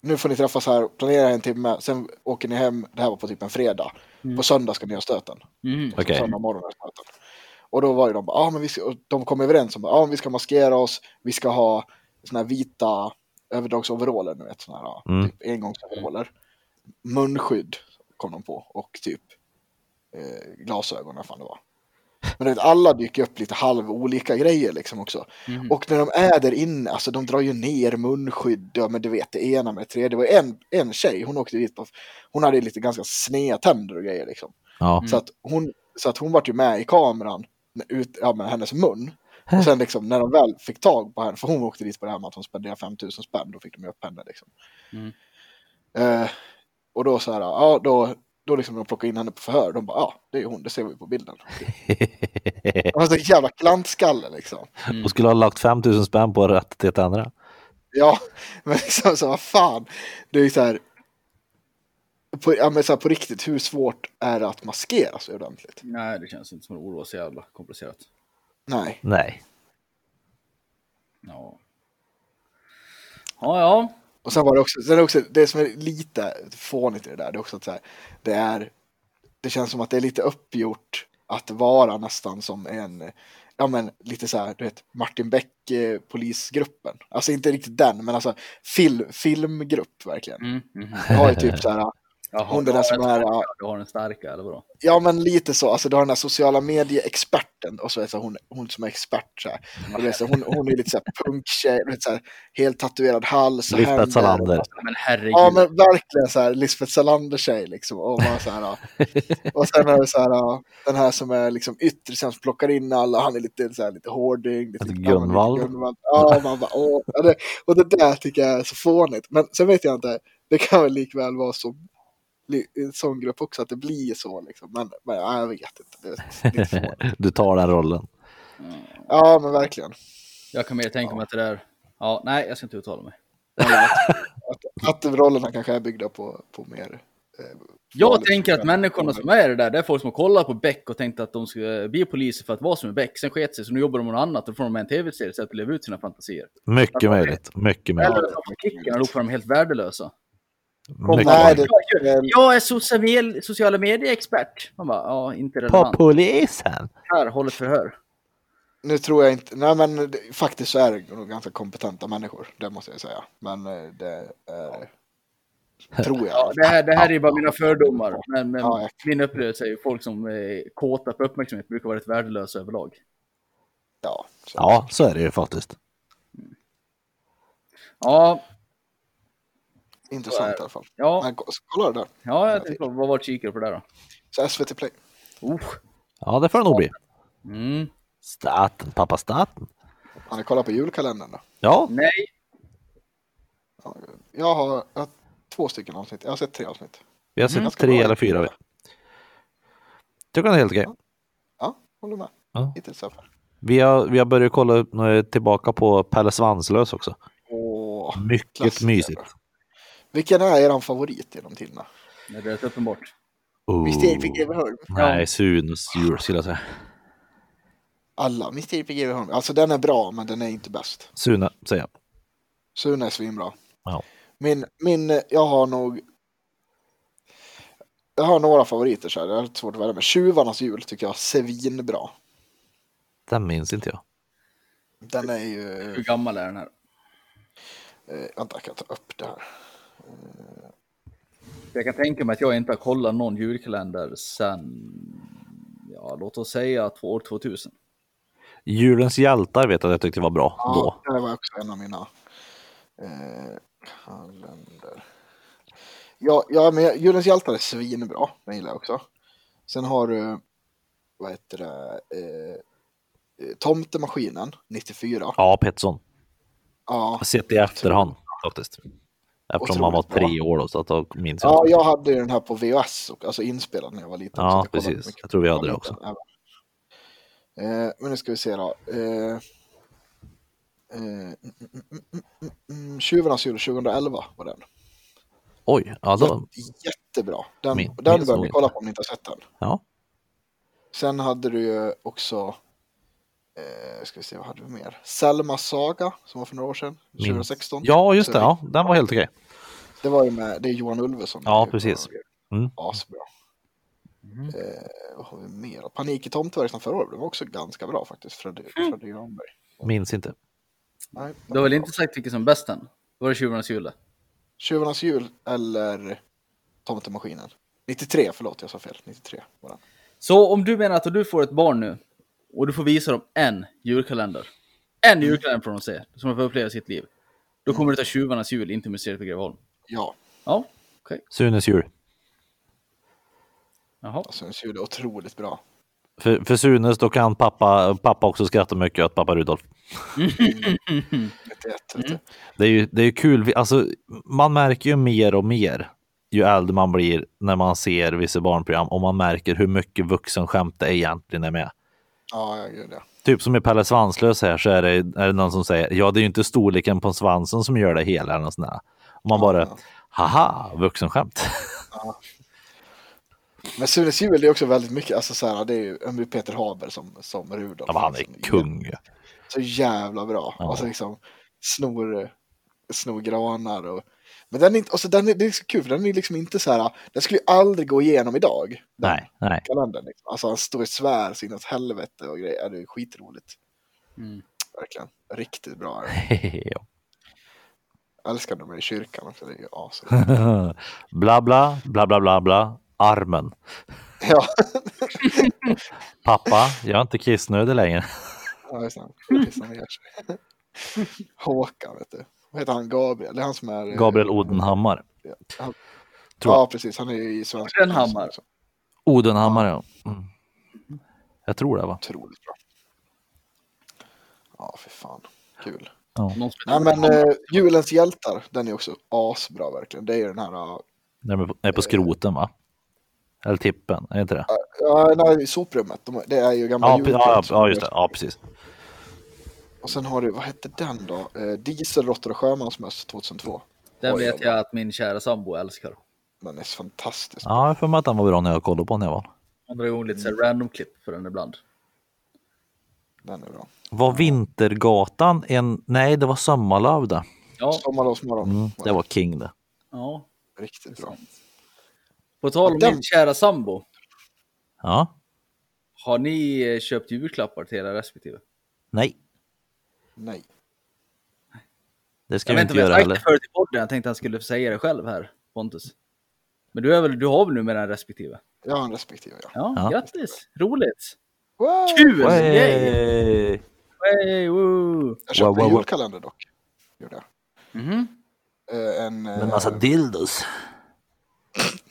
nu får ni träffas här, planera en timme, sen åker ni hem. Det här var på typ en fredag. På söndag ska ni göra stöten. Mhm. Okej. Söndag morgon är stöten. Och då var ju de bara, ah, men vi ska, de kom överens om att ah, vi ska maskera oss, vi ska ha såna här vita överdragsoveraller, ni vet, såna här Mm. typ engångsoveraller. Munskydd kom de på och typ eh, glasögon, vad fan det var. Men vet, alla dyker upp lite halv olika grejer liksom också. Mhm. Och när de är där inne, alltså de drar ju ner munskydd, ja, men du vet det ena med det tredje. Det var en, en tjej, hon åkte dit på, hon hade lite ganska sneda tänder och grejer liksom. Ja. Så att hon, så att hon var ju med i kameran, ut, ja, med hennes mun. Och sen liksom när de väl fick tag på henne, för hon åkte dit på det här med att hon spenderade 5000 spänn, då fick de ju upp henne liksom. Mm. Eh, och då så här, ja då, då liksom de plockade in henne på förhör, de bara, ja det är hon, det ser vi på bilden. Hon var så jävla klantskalle liksom. och skulle ha lagt 5000 spänn på rätt till tänderna. Ja, men liksom så vad fan. Det är ju så här. På, ja, men så här, på riktigt, hur svårt är det att maskera sig ordentligt? Nej, det känns inte som det vore så jävla komplicerat. Nej. Nej. Ja. Ja, ja. Och sen var det också, sen är det också, det som är lite fånigt i det där, det är också att så här, det är, det känns som att det är lite uppgjort att vara nästan som en, ja men lite så här, du vet, Martin Beck, eh, polisgruppen. Alltså inte riktigt den, men alltså film, filmgrupp verkligen. Mm. Jag har ju typ så här, Jaha, Hon du har som är, starka, ja. Du har en starka, eller vadå? Ja, men lite så. Alltså, du har den här sociala medieexperten och så är det så hon, hon som är expert. Så här. Och vet, så hon, hon är lite så här punktjej, så här, helt tatuerad hals. och Lisbeth. Salander. Men herregud. Ja, men verkligen så här Lisbeth Salander-tjej liksom. Och, bara så här, ja. och sen är det så här, ja, den här som är liksom yttre, som plockar in alla. Han är lite, så här, lite hårding. Lite, Gunvald. lite Gunvald. Ja, man bara, åh. Ja, det, och det där tycker jag är så fånigt. Men sen vet jag inte, det kan väl likväl vara så en sån grupp också att det blir så liksom. Men, men ja, jag vet inte. Det är fånigt. Du tar den rollen. Ja, men verkligen. Jag kan mer tänka mig att det där Ja, nej, jag ska inte uttala mig. Att, att rollerna kanske är byggda på, på mer... Eh, Jag tänker att människorna som är det där, det är folk som har kollat på Beck och tänkt att de ska bli poliser för att vara som Beck. Sen sket sig, så nu jobbar de med något annat och får de med en tv-serie för att leva ut sina fantasier. Mycket möjligt. Mycket möjligt. Eller att de får kicken och då får de helt värdelösa. Nej, det, det, Jag är social, sociala medieexpert. Man bara, ja, inte På relevant. polisen. Här, håll ett förhör. nu tror jag inte... Nej, men det, faktiskt så är det nog ganska kompetenta människor. Det måste jag säga. Men eh, det är... Tror jag. Ja, det, här, det här är ju bara mina fördomar. Men, men Ja, jag- min upplevelse är ju folk som är kåta på uppmärksamhet brukar vara rätt värdelösa överlag. Ja, så. Ja, så är det ju faktiskt. Ja, Intressant i alla fall. ja, Men, ko- kolla det där. ja jag tänkte vad var kikare på det där då? Så SVT Play. Oh. Ja, det får det nog bli. Mm. Staten, pappa staten. Har ni kollat på julkalendern då? Ja, Nej, Ja, Jag har, jag har två stycken avsnitt. Jag har sett tre avsnitt. vi har sett Ganska tre eller fyra. Tycker det är helt okej. Ja, håller med. Ja. Hittills i alla fall. Vi har, vi har börjat kolla eh, tillbaka på Pelle Svanslös också. Åh, Mycket klassiker. mysigt. Vilken är er favorit genom tiderna? det är rätt uppenbart. Oh. Mysteriet på Greveholm. Nej, Sunes jul skulle jag säga. Alla Mysteriet på Greveholm. Alltså den är bra, men den är inte bäst. Sune, säger jag. Sune är svinbra. Ja. Min, min, jag har nog... Jag har några favoriter så här. Det är lite svårt att välja. Men Tjuvarnas jul tycker jag är svinbra. Den minns inte jag. Den är ju... Hur gammal är den här? Eh, vänta, jag kan ta upp det här. Jag kan tänka mig att jag inte har kollat någon julkalender sen, ja låt oss säga två- år 2000. Julens hjältar vet jag att jag tyckte var bra då. Ja, det var också en av mina eh, kalender. Ja, ja, men Julens hjältar är svinbra. Den gillar jag också. Sen har du, vad heter det, eh, eh, Tomtemaskinen 94. Ja, Pettersson. Ja, Jag har sett i efterhand faktiskt. Eftersom man var tre år då, så att då minns jag. ja jag hade ju den här på VHS, och, alltså inspelad när jag var liten. Ja, jag precis. Jag tror vi hade det också. även. Eh, men nu ska vi se då. Eh, eh, mm, mm, mm, Tjuvarnas jul 2011 var den. Oj. Jätte- Jättebra. Den, Min- den bör ni kolla på om ni inte har sett den. Ja. Sen hade du ju också, eh, ska vi se vad hade vi mer? Selmas saga som var för några år sedan, 2016. Ja, just det. Ja, den var helt okej. Det var ju med, det är Johan Ulveson. Ja, precis. Mm. Asbra. Eh, vad har vi mer? Panik i tomteverkstan förra året, var också ganska bra faktiskt. Freddy, Freddy Granberg. Minns inte. Nej, Du har väl inte sagt vilken som är bäst än? Var det Tjuvarnas jul. Tjuvarnas jul eller Tomtemaskinen? 93, förlåt jag sa fel. 93 var den. Så om du menar att du får ett barn nu och du får visa dem en julkalender. En julkalender får de se, som de får uppleva i sitt liv. Då kommer du ta Tjuvarnas jul, inte Museet på Greveholm. Ja, Ja, okej. Sunes jul. Mm. Jaha. den jul är otroligt bra. För, för Sunes då kan pappa, pappa också skratta mycket åt pappa Rudolf. 91, vet du. Det är ju det är ju kul. Alltså, man märker ju mer och mer ju äldre man blir när man ser vissa barnprogram och man märker hur mycket vuxenskämt det egentligen är med. Ja, jag gör det. Typ som i Pelle Svanslös här så är det, är det någon som säger ja det är ju inte storleken på svansen som gör det hela. Eller sånt där. Och man bara Ja. haha vuxenskämt. Men Sunes jul är också väldigt mycket, alltså så här, det är ju Peter Haber som, som Rudolf. Ja, men han är liksom. kung. Så jävla bra. Ja. Alltså liksom snor, snor granar och men den är inte, alltså den är, det är så kul för den är liksom inte så här, den skulle ju aldrig gå igenom idag. Nej, nej. kalendern. Liksom. Alltså han står och svär så inåt helvete och grejer. Ja, Det är skitroligt. Mm. Verkligen. Riktigt bra. är det. Ja. Älskar dem i kyrkan också. Det är ju as. bla bla, bla bla bla bla, armen. ja, Pappa, jag är inte kissnödig längre. ja, just det. Ner sig. Håkan, vet du. Vad heter han? Gabriel? Det är han som är... eh, Gabriel Odenhammar. Han, tror jag. ja, precis. Han är ju i svenska. Odenhammar. Odenhammar ja. Mm. Jag tror det va? Otroligt bra. Ja, för fan. Kul. Ja. Nej, men eh, Julens hjältar, den är också asbra verkligen. Det är ju den här... eh, När de är på skroten va? Eller tippen, är inte det? Ja, nej, soprummet. De, det är ju gamla Ja, ja, ja, just det. Ja, precis. Och sen har du, vad hette den då? Eh, Dieselråttor och sjömansmöss 2002. Den Oj, vet jag att min kära sambo älskar. Den är fantastisk. Ja, jag får mig att den var bra när jag kollade på den när jag var. Han igång lite så här random klipp för den ibland. Den är bra. Var Vintergatan en... Nej, det var Sommarlöv det. Ja, Sommarlovsmorgon. Mm, det var king det. ja. Riktigt bra. På tal om Den- min kära sambo. Ja, Har ni eh, köpt julklappar till era respektive? nej, Nej. det ska Jag vi inte göra jag heller. förut i podden. Jag tänkte att han skulle säga det själv här, Pontus. Men du, är väl, du har väl nu med den respektive? Jag har en respektive ja. Ja, Ja. grattis! Roligt! Wow! Kul! Yay! Hey, woo! Jag köpte Wow, wow, en julkalender dock. Gjorde jag. Mhm. Eh, en... Med eh, massa dildos.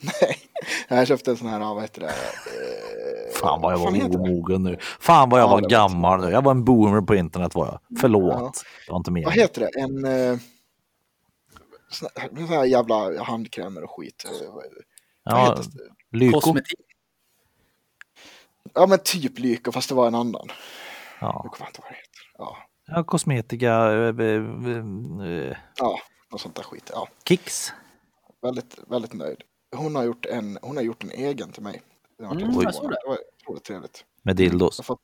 nej. Jag köpte en sån här, vad heter det? Eh, Fan vad jag var omogen nu. Fan vad jag Ja, var gammal nu. Jag var en boomer på internet var jag. Förlåt. Ja. Det var inte Vad meningen. heter det? En... Eh, sån här, sån här jävla handkrämer och skit. Vad- vad Ja, heter det? Lyko. Kosmetik. Ja men typ Lyko fast det var en annan. Ja. Jag kommer inte ihåg vad det heter. Ja, ja, kosmetika. eh, eh, eh, ja något sånt där skit. Ja, Kicks. väldigt, väldigt nöjd. Hon har gjort en, hon har gjort en egen till mig. Den varit Mm, jag såg det. det var otroligt trevligt. Med dildos. Fått...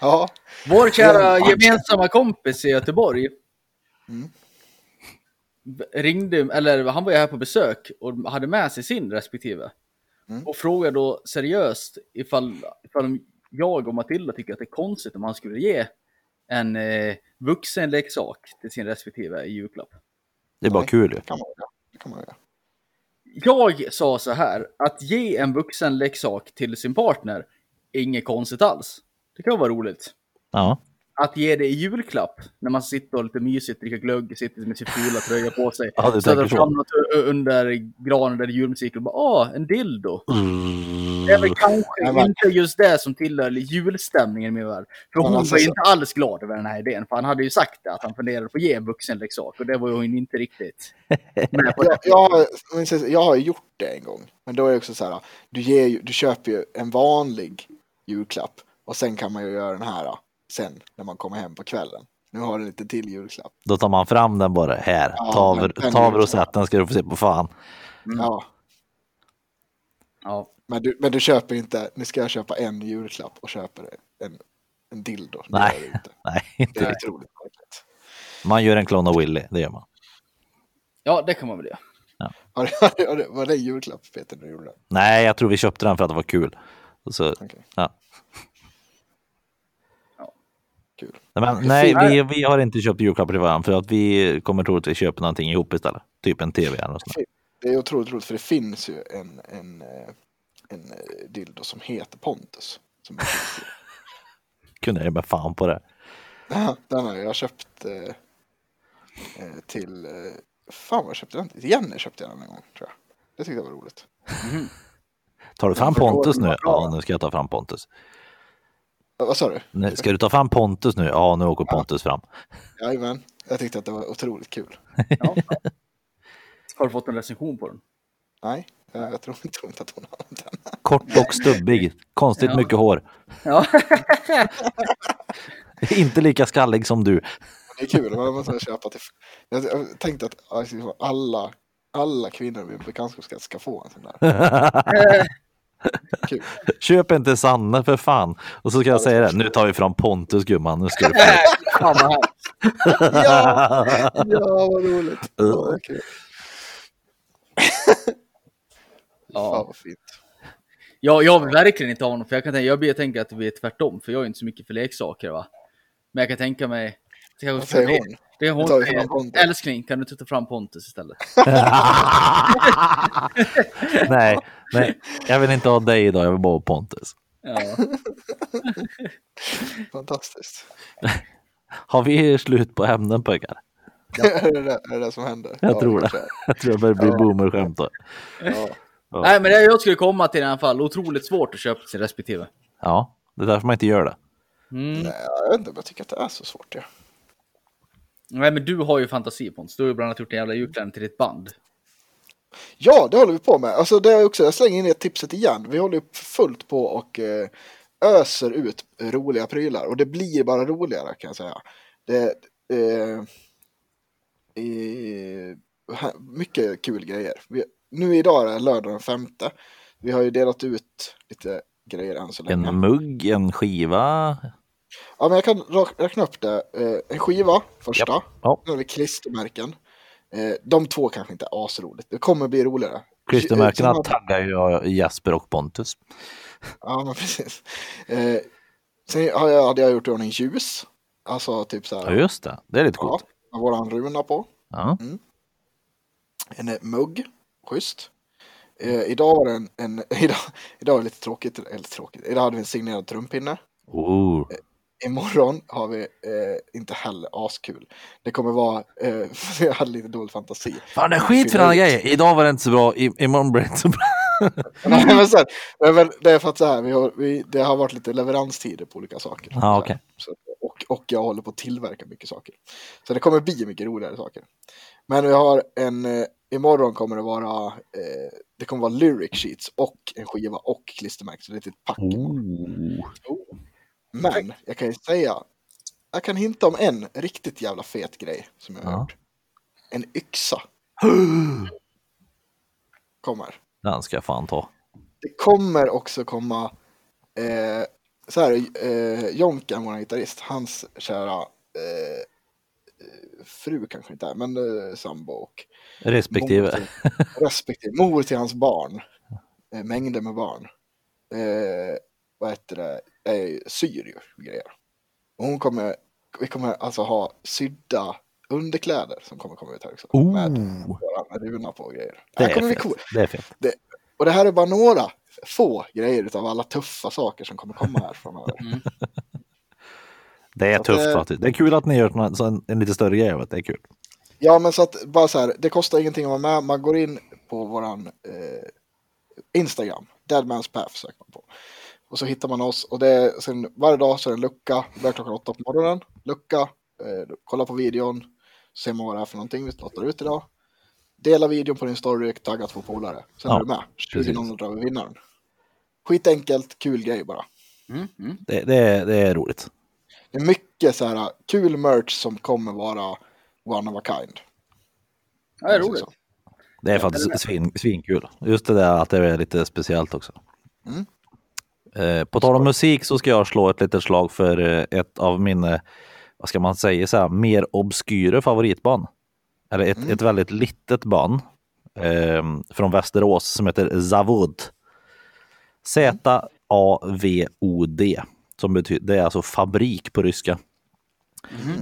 ja, Vår kära gemensamma kompis i Göteborg Mm. ringde, eller han var ju här på besök och hade med sig sin respektive. Mm. Och frågade då seriöst ifall, ifall jag och Matilda tycker att det är konstigt om han skulle ge en eh, vuxenleksak till sin respektive i julklapp. Det är bara Nej. kul ju. det kan man göra. Det kan man göra. Jag sa så här, att ge en vuxenleksak till sin partner är inget konstigt alls. Det kan vara roligt. Ja. Att ge det i julklapp, när man sitter och lite mysigt, dricker glögg, sitter med sin fula tröja på sig. Ja, du Sätter fram något under granen där det är julmusik och bara åh, en dildo. Det är väl kanske Ja, men- inte just det som tillhör julstämningen i min värld. För hon var inte alls glad över den här idén, för han hade ju sagt det, att han funderade på att ge en vuxenleksak och det var ju hon inte riktigt med på. Jag, jag, har- men jag har ju gjort det en gång. Men då är det också så här. Du, ger, du köper ju en vanlig julklapp. Och sen kan man ju göra den här sen när man kommer hem på kvällen. Nu har du lite till julklapp. Då tar man fram den bara. Här, Ja, ta av- rosetten ska du få se på fan. Ja, Ja. men du, men du köper inte. Nu ska jag köpa en julklapp och köper en, en dildo. Det Nej. inte. Nej, Det inte. är otroligt märkligt. Man gör en klon av Willy, det gör man. ja, det kan man väl göra. Har du- har du- Var det en julklapp Peter du gjorde? Nej, jag tror vi köpte den för att det var kul. Så, Okej. ja. Men, nej, vi, vi har inte köpt julklappar till varandra för att vi kommer troligtvis köpa någonting ihop istället. Typ en tv eller något sånt. Det är otroligt roligt för det finns ju en, en, eh, en eh, dildo som heter Pontus. Som. Kunde jag med fan på det. Ja, Den har jag köpt eh, eh, till, fan vad jag köpte den till? Jenny köpte jag den en gång tror jag. Det tyckte jag var roligt. Tar du fram Pontus nu? Ja, nu ska jag ta fram Pontus. Vad sa du? Ska du ta fram Pontus nu? Ja, nu åker Pontus fram. Jajamän, jag tyckte att det var otroligt kul. Ja. Har du fått en recension på den? Nej, eh, jag tror, jag tror inte att hon har den. Kort och stubbig. Konstigt Ja. mycket hår. Ja. Inte lika skallig som du. Det är kul, man måste köpa till... Jag, tänkte att alla, alla kvinnor i min bekantskapskrets ska få en sån där. Kul. Köp inte Sanne för fan. Och så ska jag säga det. Nu tar vi fram Pontus gumman. Nu ska du. Ja, ja vad roligt. Ja, vad kul. Fan Ja. vad fint. Ja, jag vill verkligen inte ha honom, för jag kan tänka, jag tänker att det blir tvärtom, för jag är inte så mycket för leksaker va. Men jag kan tänka mig... Det Vad säger hon? Det är hon älskling, kan du ta fram Pontus istället? nej, nej, jag vill inte ha dig idag. Jag vill bara ha Pontus. Ja. Fantastiskt. Har vi slut på ämnen pojkar? är, det det, är det det som händer? Jag Ja, tror det. kanske. Jag tror det börjar bli Ja. boomerskämt då. Ja. Ja. Nej, men det jag skulle komma till i alla fall, otroligt svårt att köpa sin respektive. Ja, det är därför man inte gör det. Mm. Nej, jag vet inte om jag tycker att det är så svårt. Ja. Nej, men du har ju fantasi Pontus. Du har ju bland annat gjort en jävla julklänning till ditt band. Ja, det håller vi på med. Alltså det är också, jag slänger in det tipset igen. Vi håller fullt på och eh, öser ut roliga prylar och det blir bara roligare kan jag säga. Det, eh, här- mycket kul grejer. Vi, nu idag är det lördag den femte. Vi har ju delat ut lite grejer än så länge. En mugg, en skiva. Ja, men jag kan räkna upp det. Eh, en skiva första. Japp. Ja. Sen har vi klistermärken. Eh, de två kanske inte är asroligt. Det kommer bli roligare. Klistermärkena Sen har- taggar ju jag Jesper och Pontus. Ja, men precis. Eh, sen har jag, hade jag gjort i ordning ljus. Alltså typ så Ja, här. just det. Det är lite Ja, coolt. med våran runa på. Ja. En eh, mugg. Schysst. Eh, idag var det en, en idag, idag var det lite tråkigt, eller tråkigt. Idag hade vi en signerad trumpinne. Oh. Imorgon har vi eh, inte heller askul. Det kommer vara, eh, jag hade lite dålig fantasi. Fan, det är skit för ut. grejer. Idag var det inte så bra, i, imorgon blir det inte så bra. Nej, men sen, men det är för att så här, vi har, vi, det har varit lite leveranstider på olika saker. Ja, okej. Så, och, och jag håller på att tillverka mycket saker. Så det kommer bli mycket roligare saker. Men vi har en, eh, imorgon kommer det vara, eh, det kommer vara lyric sheets och en skiva och klistermärken. Så det är ett pack. imorgon. Oh. Men jag kan ju säga, jag kan hinta om en riktigt jävla fet grej som jag har Ja. gjort. En yxa kommer. Den ska jag fan ta. Det kommer också komma, eh, så här, eh, Jonkan, vår gitarrist, hans kära eh, eh, fru kanske inte är, men eh, sambo och Respektive. Mor till, respektive mor till hans barn. Eh, mängder med barn. Eh, vad heter det? Eh, syr ju grejer. Och hon kommer, vi kommer alltså ha sydda underkläder som kommer komma ut här också. Oh. Med våra runa på och grejer. Det Det är kommer bli coolt. Det är fett. Och det här är bara några få grejer av alla tuffa saker som kommer komma här framöver. Det är Så tufft det- faktiskt. Det är kul att ni gör en, en lite större grej av det. Det är kul. Ja, men så att bara så här, det kostar ingenting att vara med. Man går in på våran eh, Instagram, Deadman's Path söker man på. Och så hittar man oss och det är, sen varje dag så är det en lucka, börjar klockan åtta på morgonen, lucka, eh, kolla på videon, ser man vad det är för någonting vi lottar ut idag. Dela videon på din story, tagga två polare. Sen Ja, är du med. 20 precis. någon drar vi vinnaren. Skitenkelt, kul grej bara. Mm, mm. Det, det, är, det är roligt. Det är mycket så här kul merch som kommer vara one of a kind. Ja, det är roligt. Det är faktiskt svin, svinkul. Just det där att det är lite speciellt också. Mm. Eh, på tal om musik så ska jag slå ett litet slag för eh, ett av mina, vad ska man säga, så här, mer obskyra favoritband. Eller ett, Mm. ett väldigt litet band eh, från Västerås som heter Zavod. Z-A-V-O-D. Som betyder, det är alltså fabrik på ryska.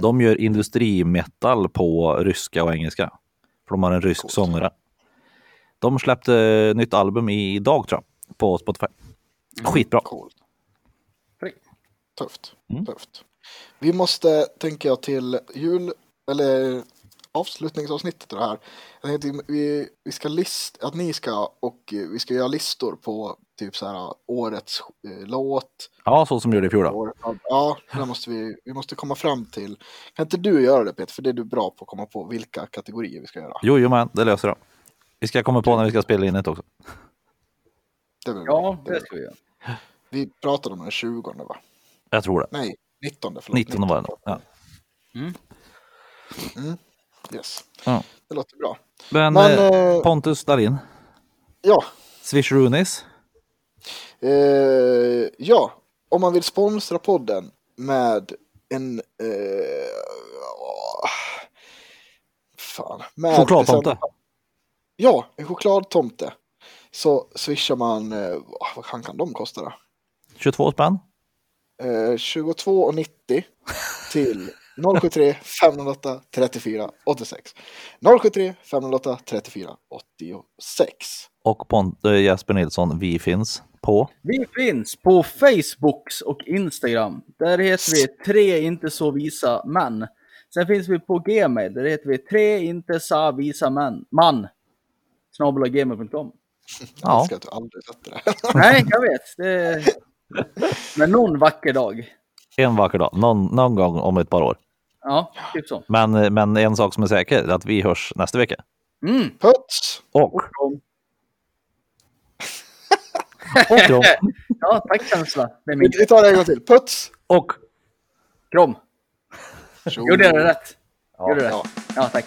De gör industrimetal på ryska och engelska. För de har en rysk Coolt. sångare. De släppte nytt album idag tror jag, på Spotify. Skitbra. Coolt. Prick. Tufft. Mm. Tufft. Vi måste, tänker jag, till jul, eller avslutningsavsnittet av det här. Jag tänkte, vi, vi ska list, att ni ska, och vi ska göra listor på typ så här årets eh, låt. Ja, så som du gjorde i fjol då. Ja, där måste vi, vi måste komma fram till. Kan inte du göra det Peter? För det är du bra på att komma på vilka kategorier vi ska göra. Jo, jo, men det löser jag. Vi ska komma på när vi ska spela in det också. Det. Ja, det ska vi göra. Vi pratade om den 20 va? Jag tror det. Nej, 19 förlåt. 19 var det nog. Ja. Yes. Ja. Det låter bra. Men, Men, eh, eh, Pontus Dahlin, Ja, Swish Runis. Eh, ja, om man vill sponsra podden med en... Eh, åh, fan. Med Chokladtomte. Ja, en chokladtomte. Så swishar man, eh, vad fan kan de kosta då? 22 spänn. Eh, 22,90 till 073 508 34 86. 073 508 34 86. Och Pont, eh, Jesper Nilsson, vi finns på. Vi finns på Facebook och Instagram. Där heter vi tre inte så visa män. Sen finns vi på Gmail. Där heter vi tre inte så visa män. Man. Snabelagmail.com. Jag Ja. älskar att du aldrig sätter det. Nej, jag vet. Det... Men någon vacker dag. En vacker dag, någon, någon gång om ett par år. Ja, typ så. Men, men en sak som är säker är att vi hörs nästa vecka. Mm. Puts! Och, Och kram. Ja, tack känsla. Vi tar det en gång till. Puts! Och krom. Tjo. Gjorde jag det rätt? Gjorde du det? Ja. Ja, tack.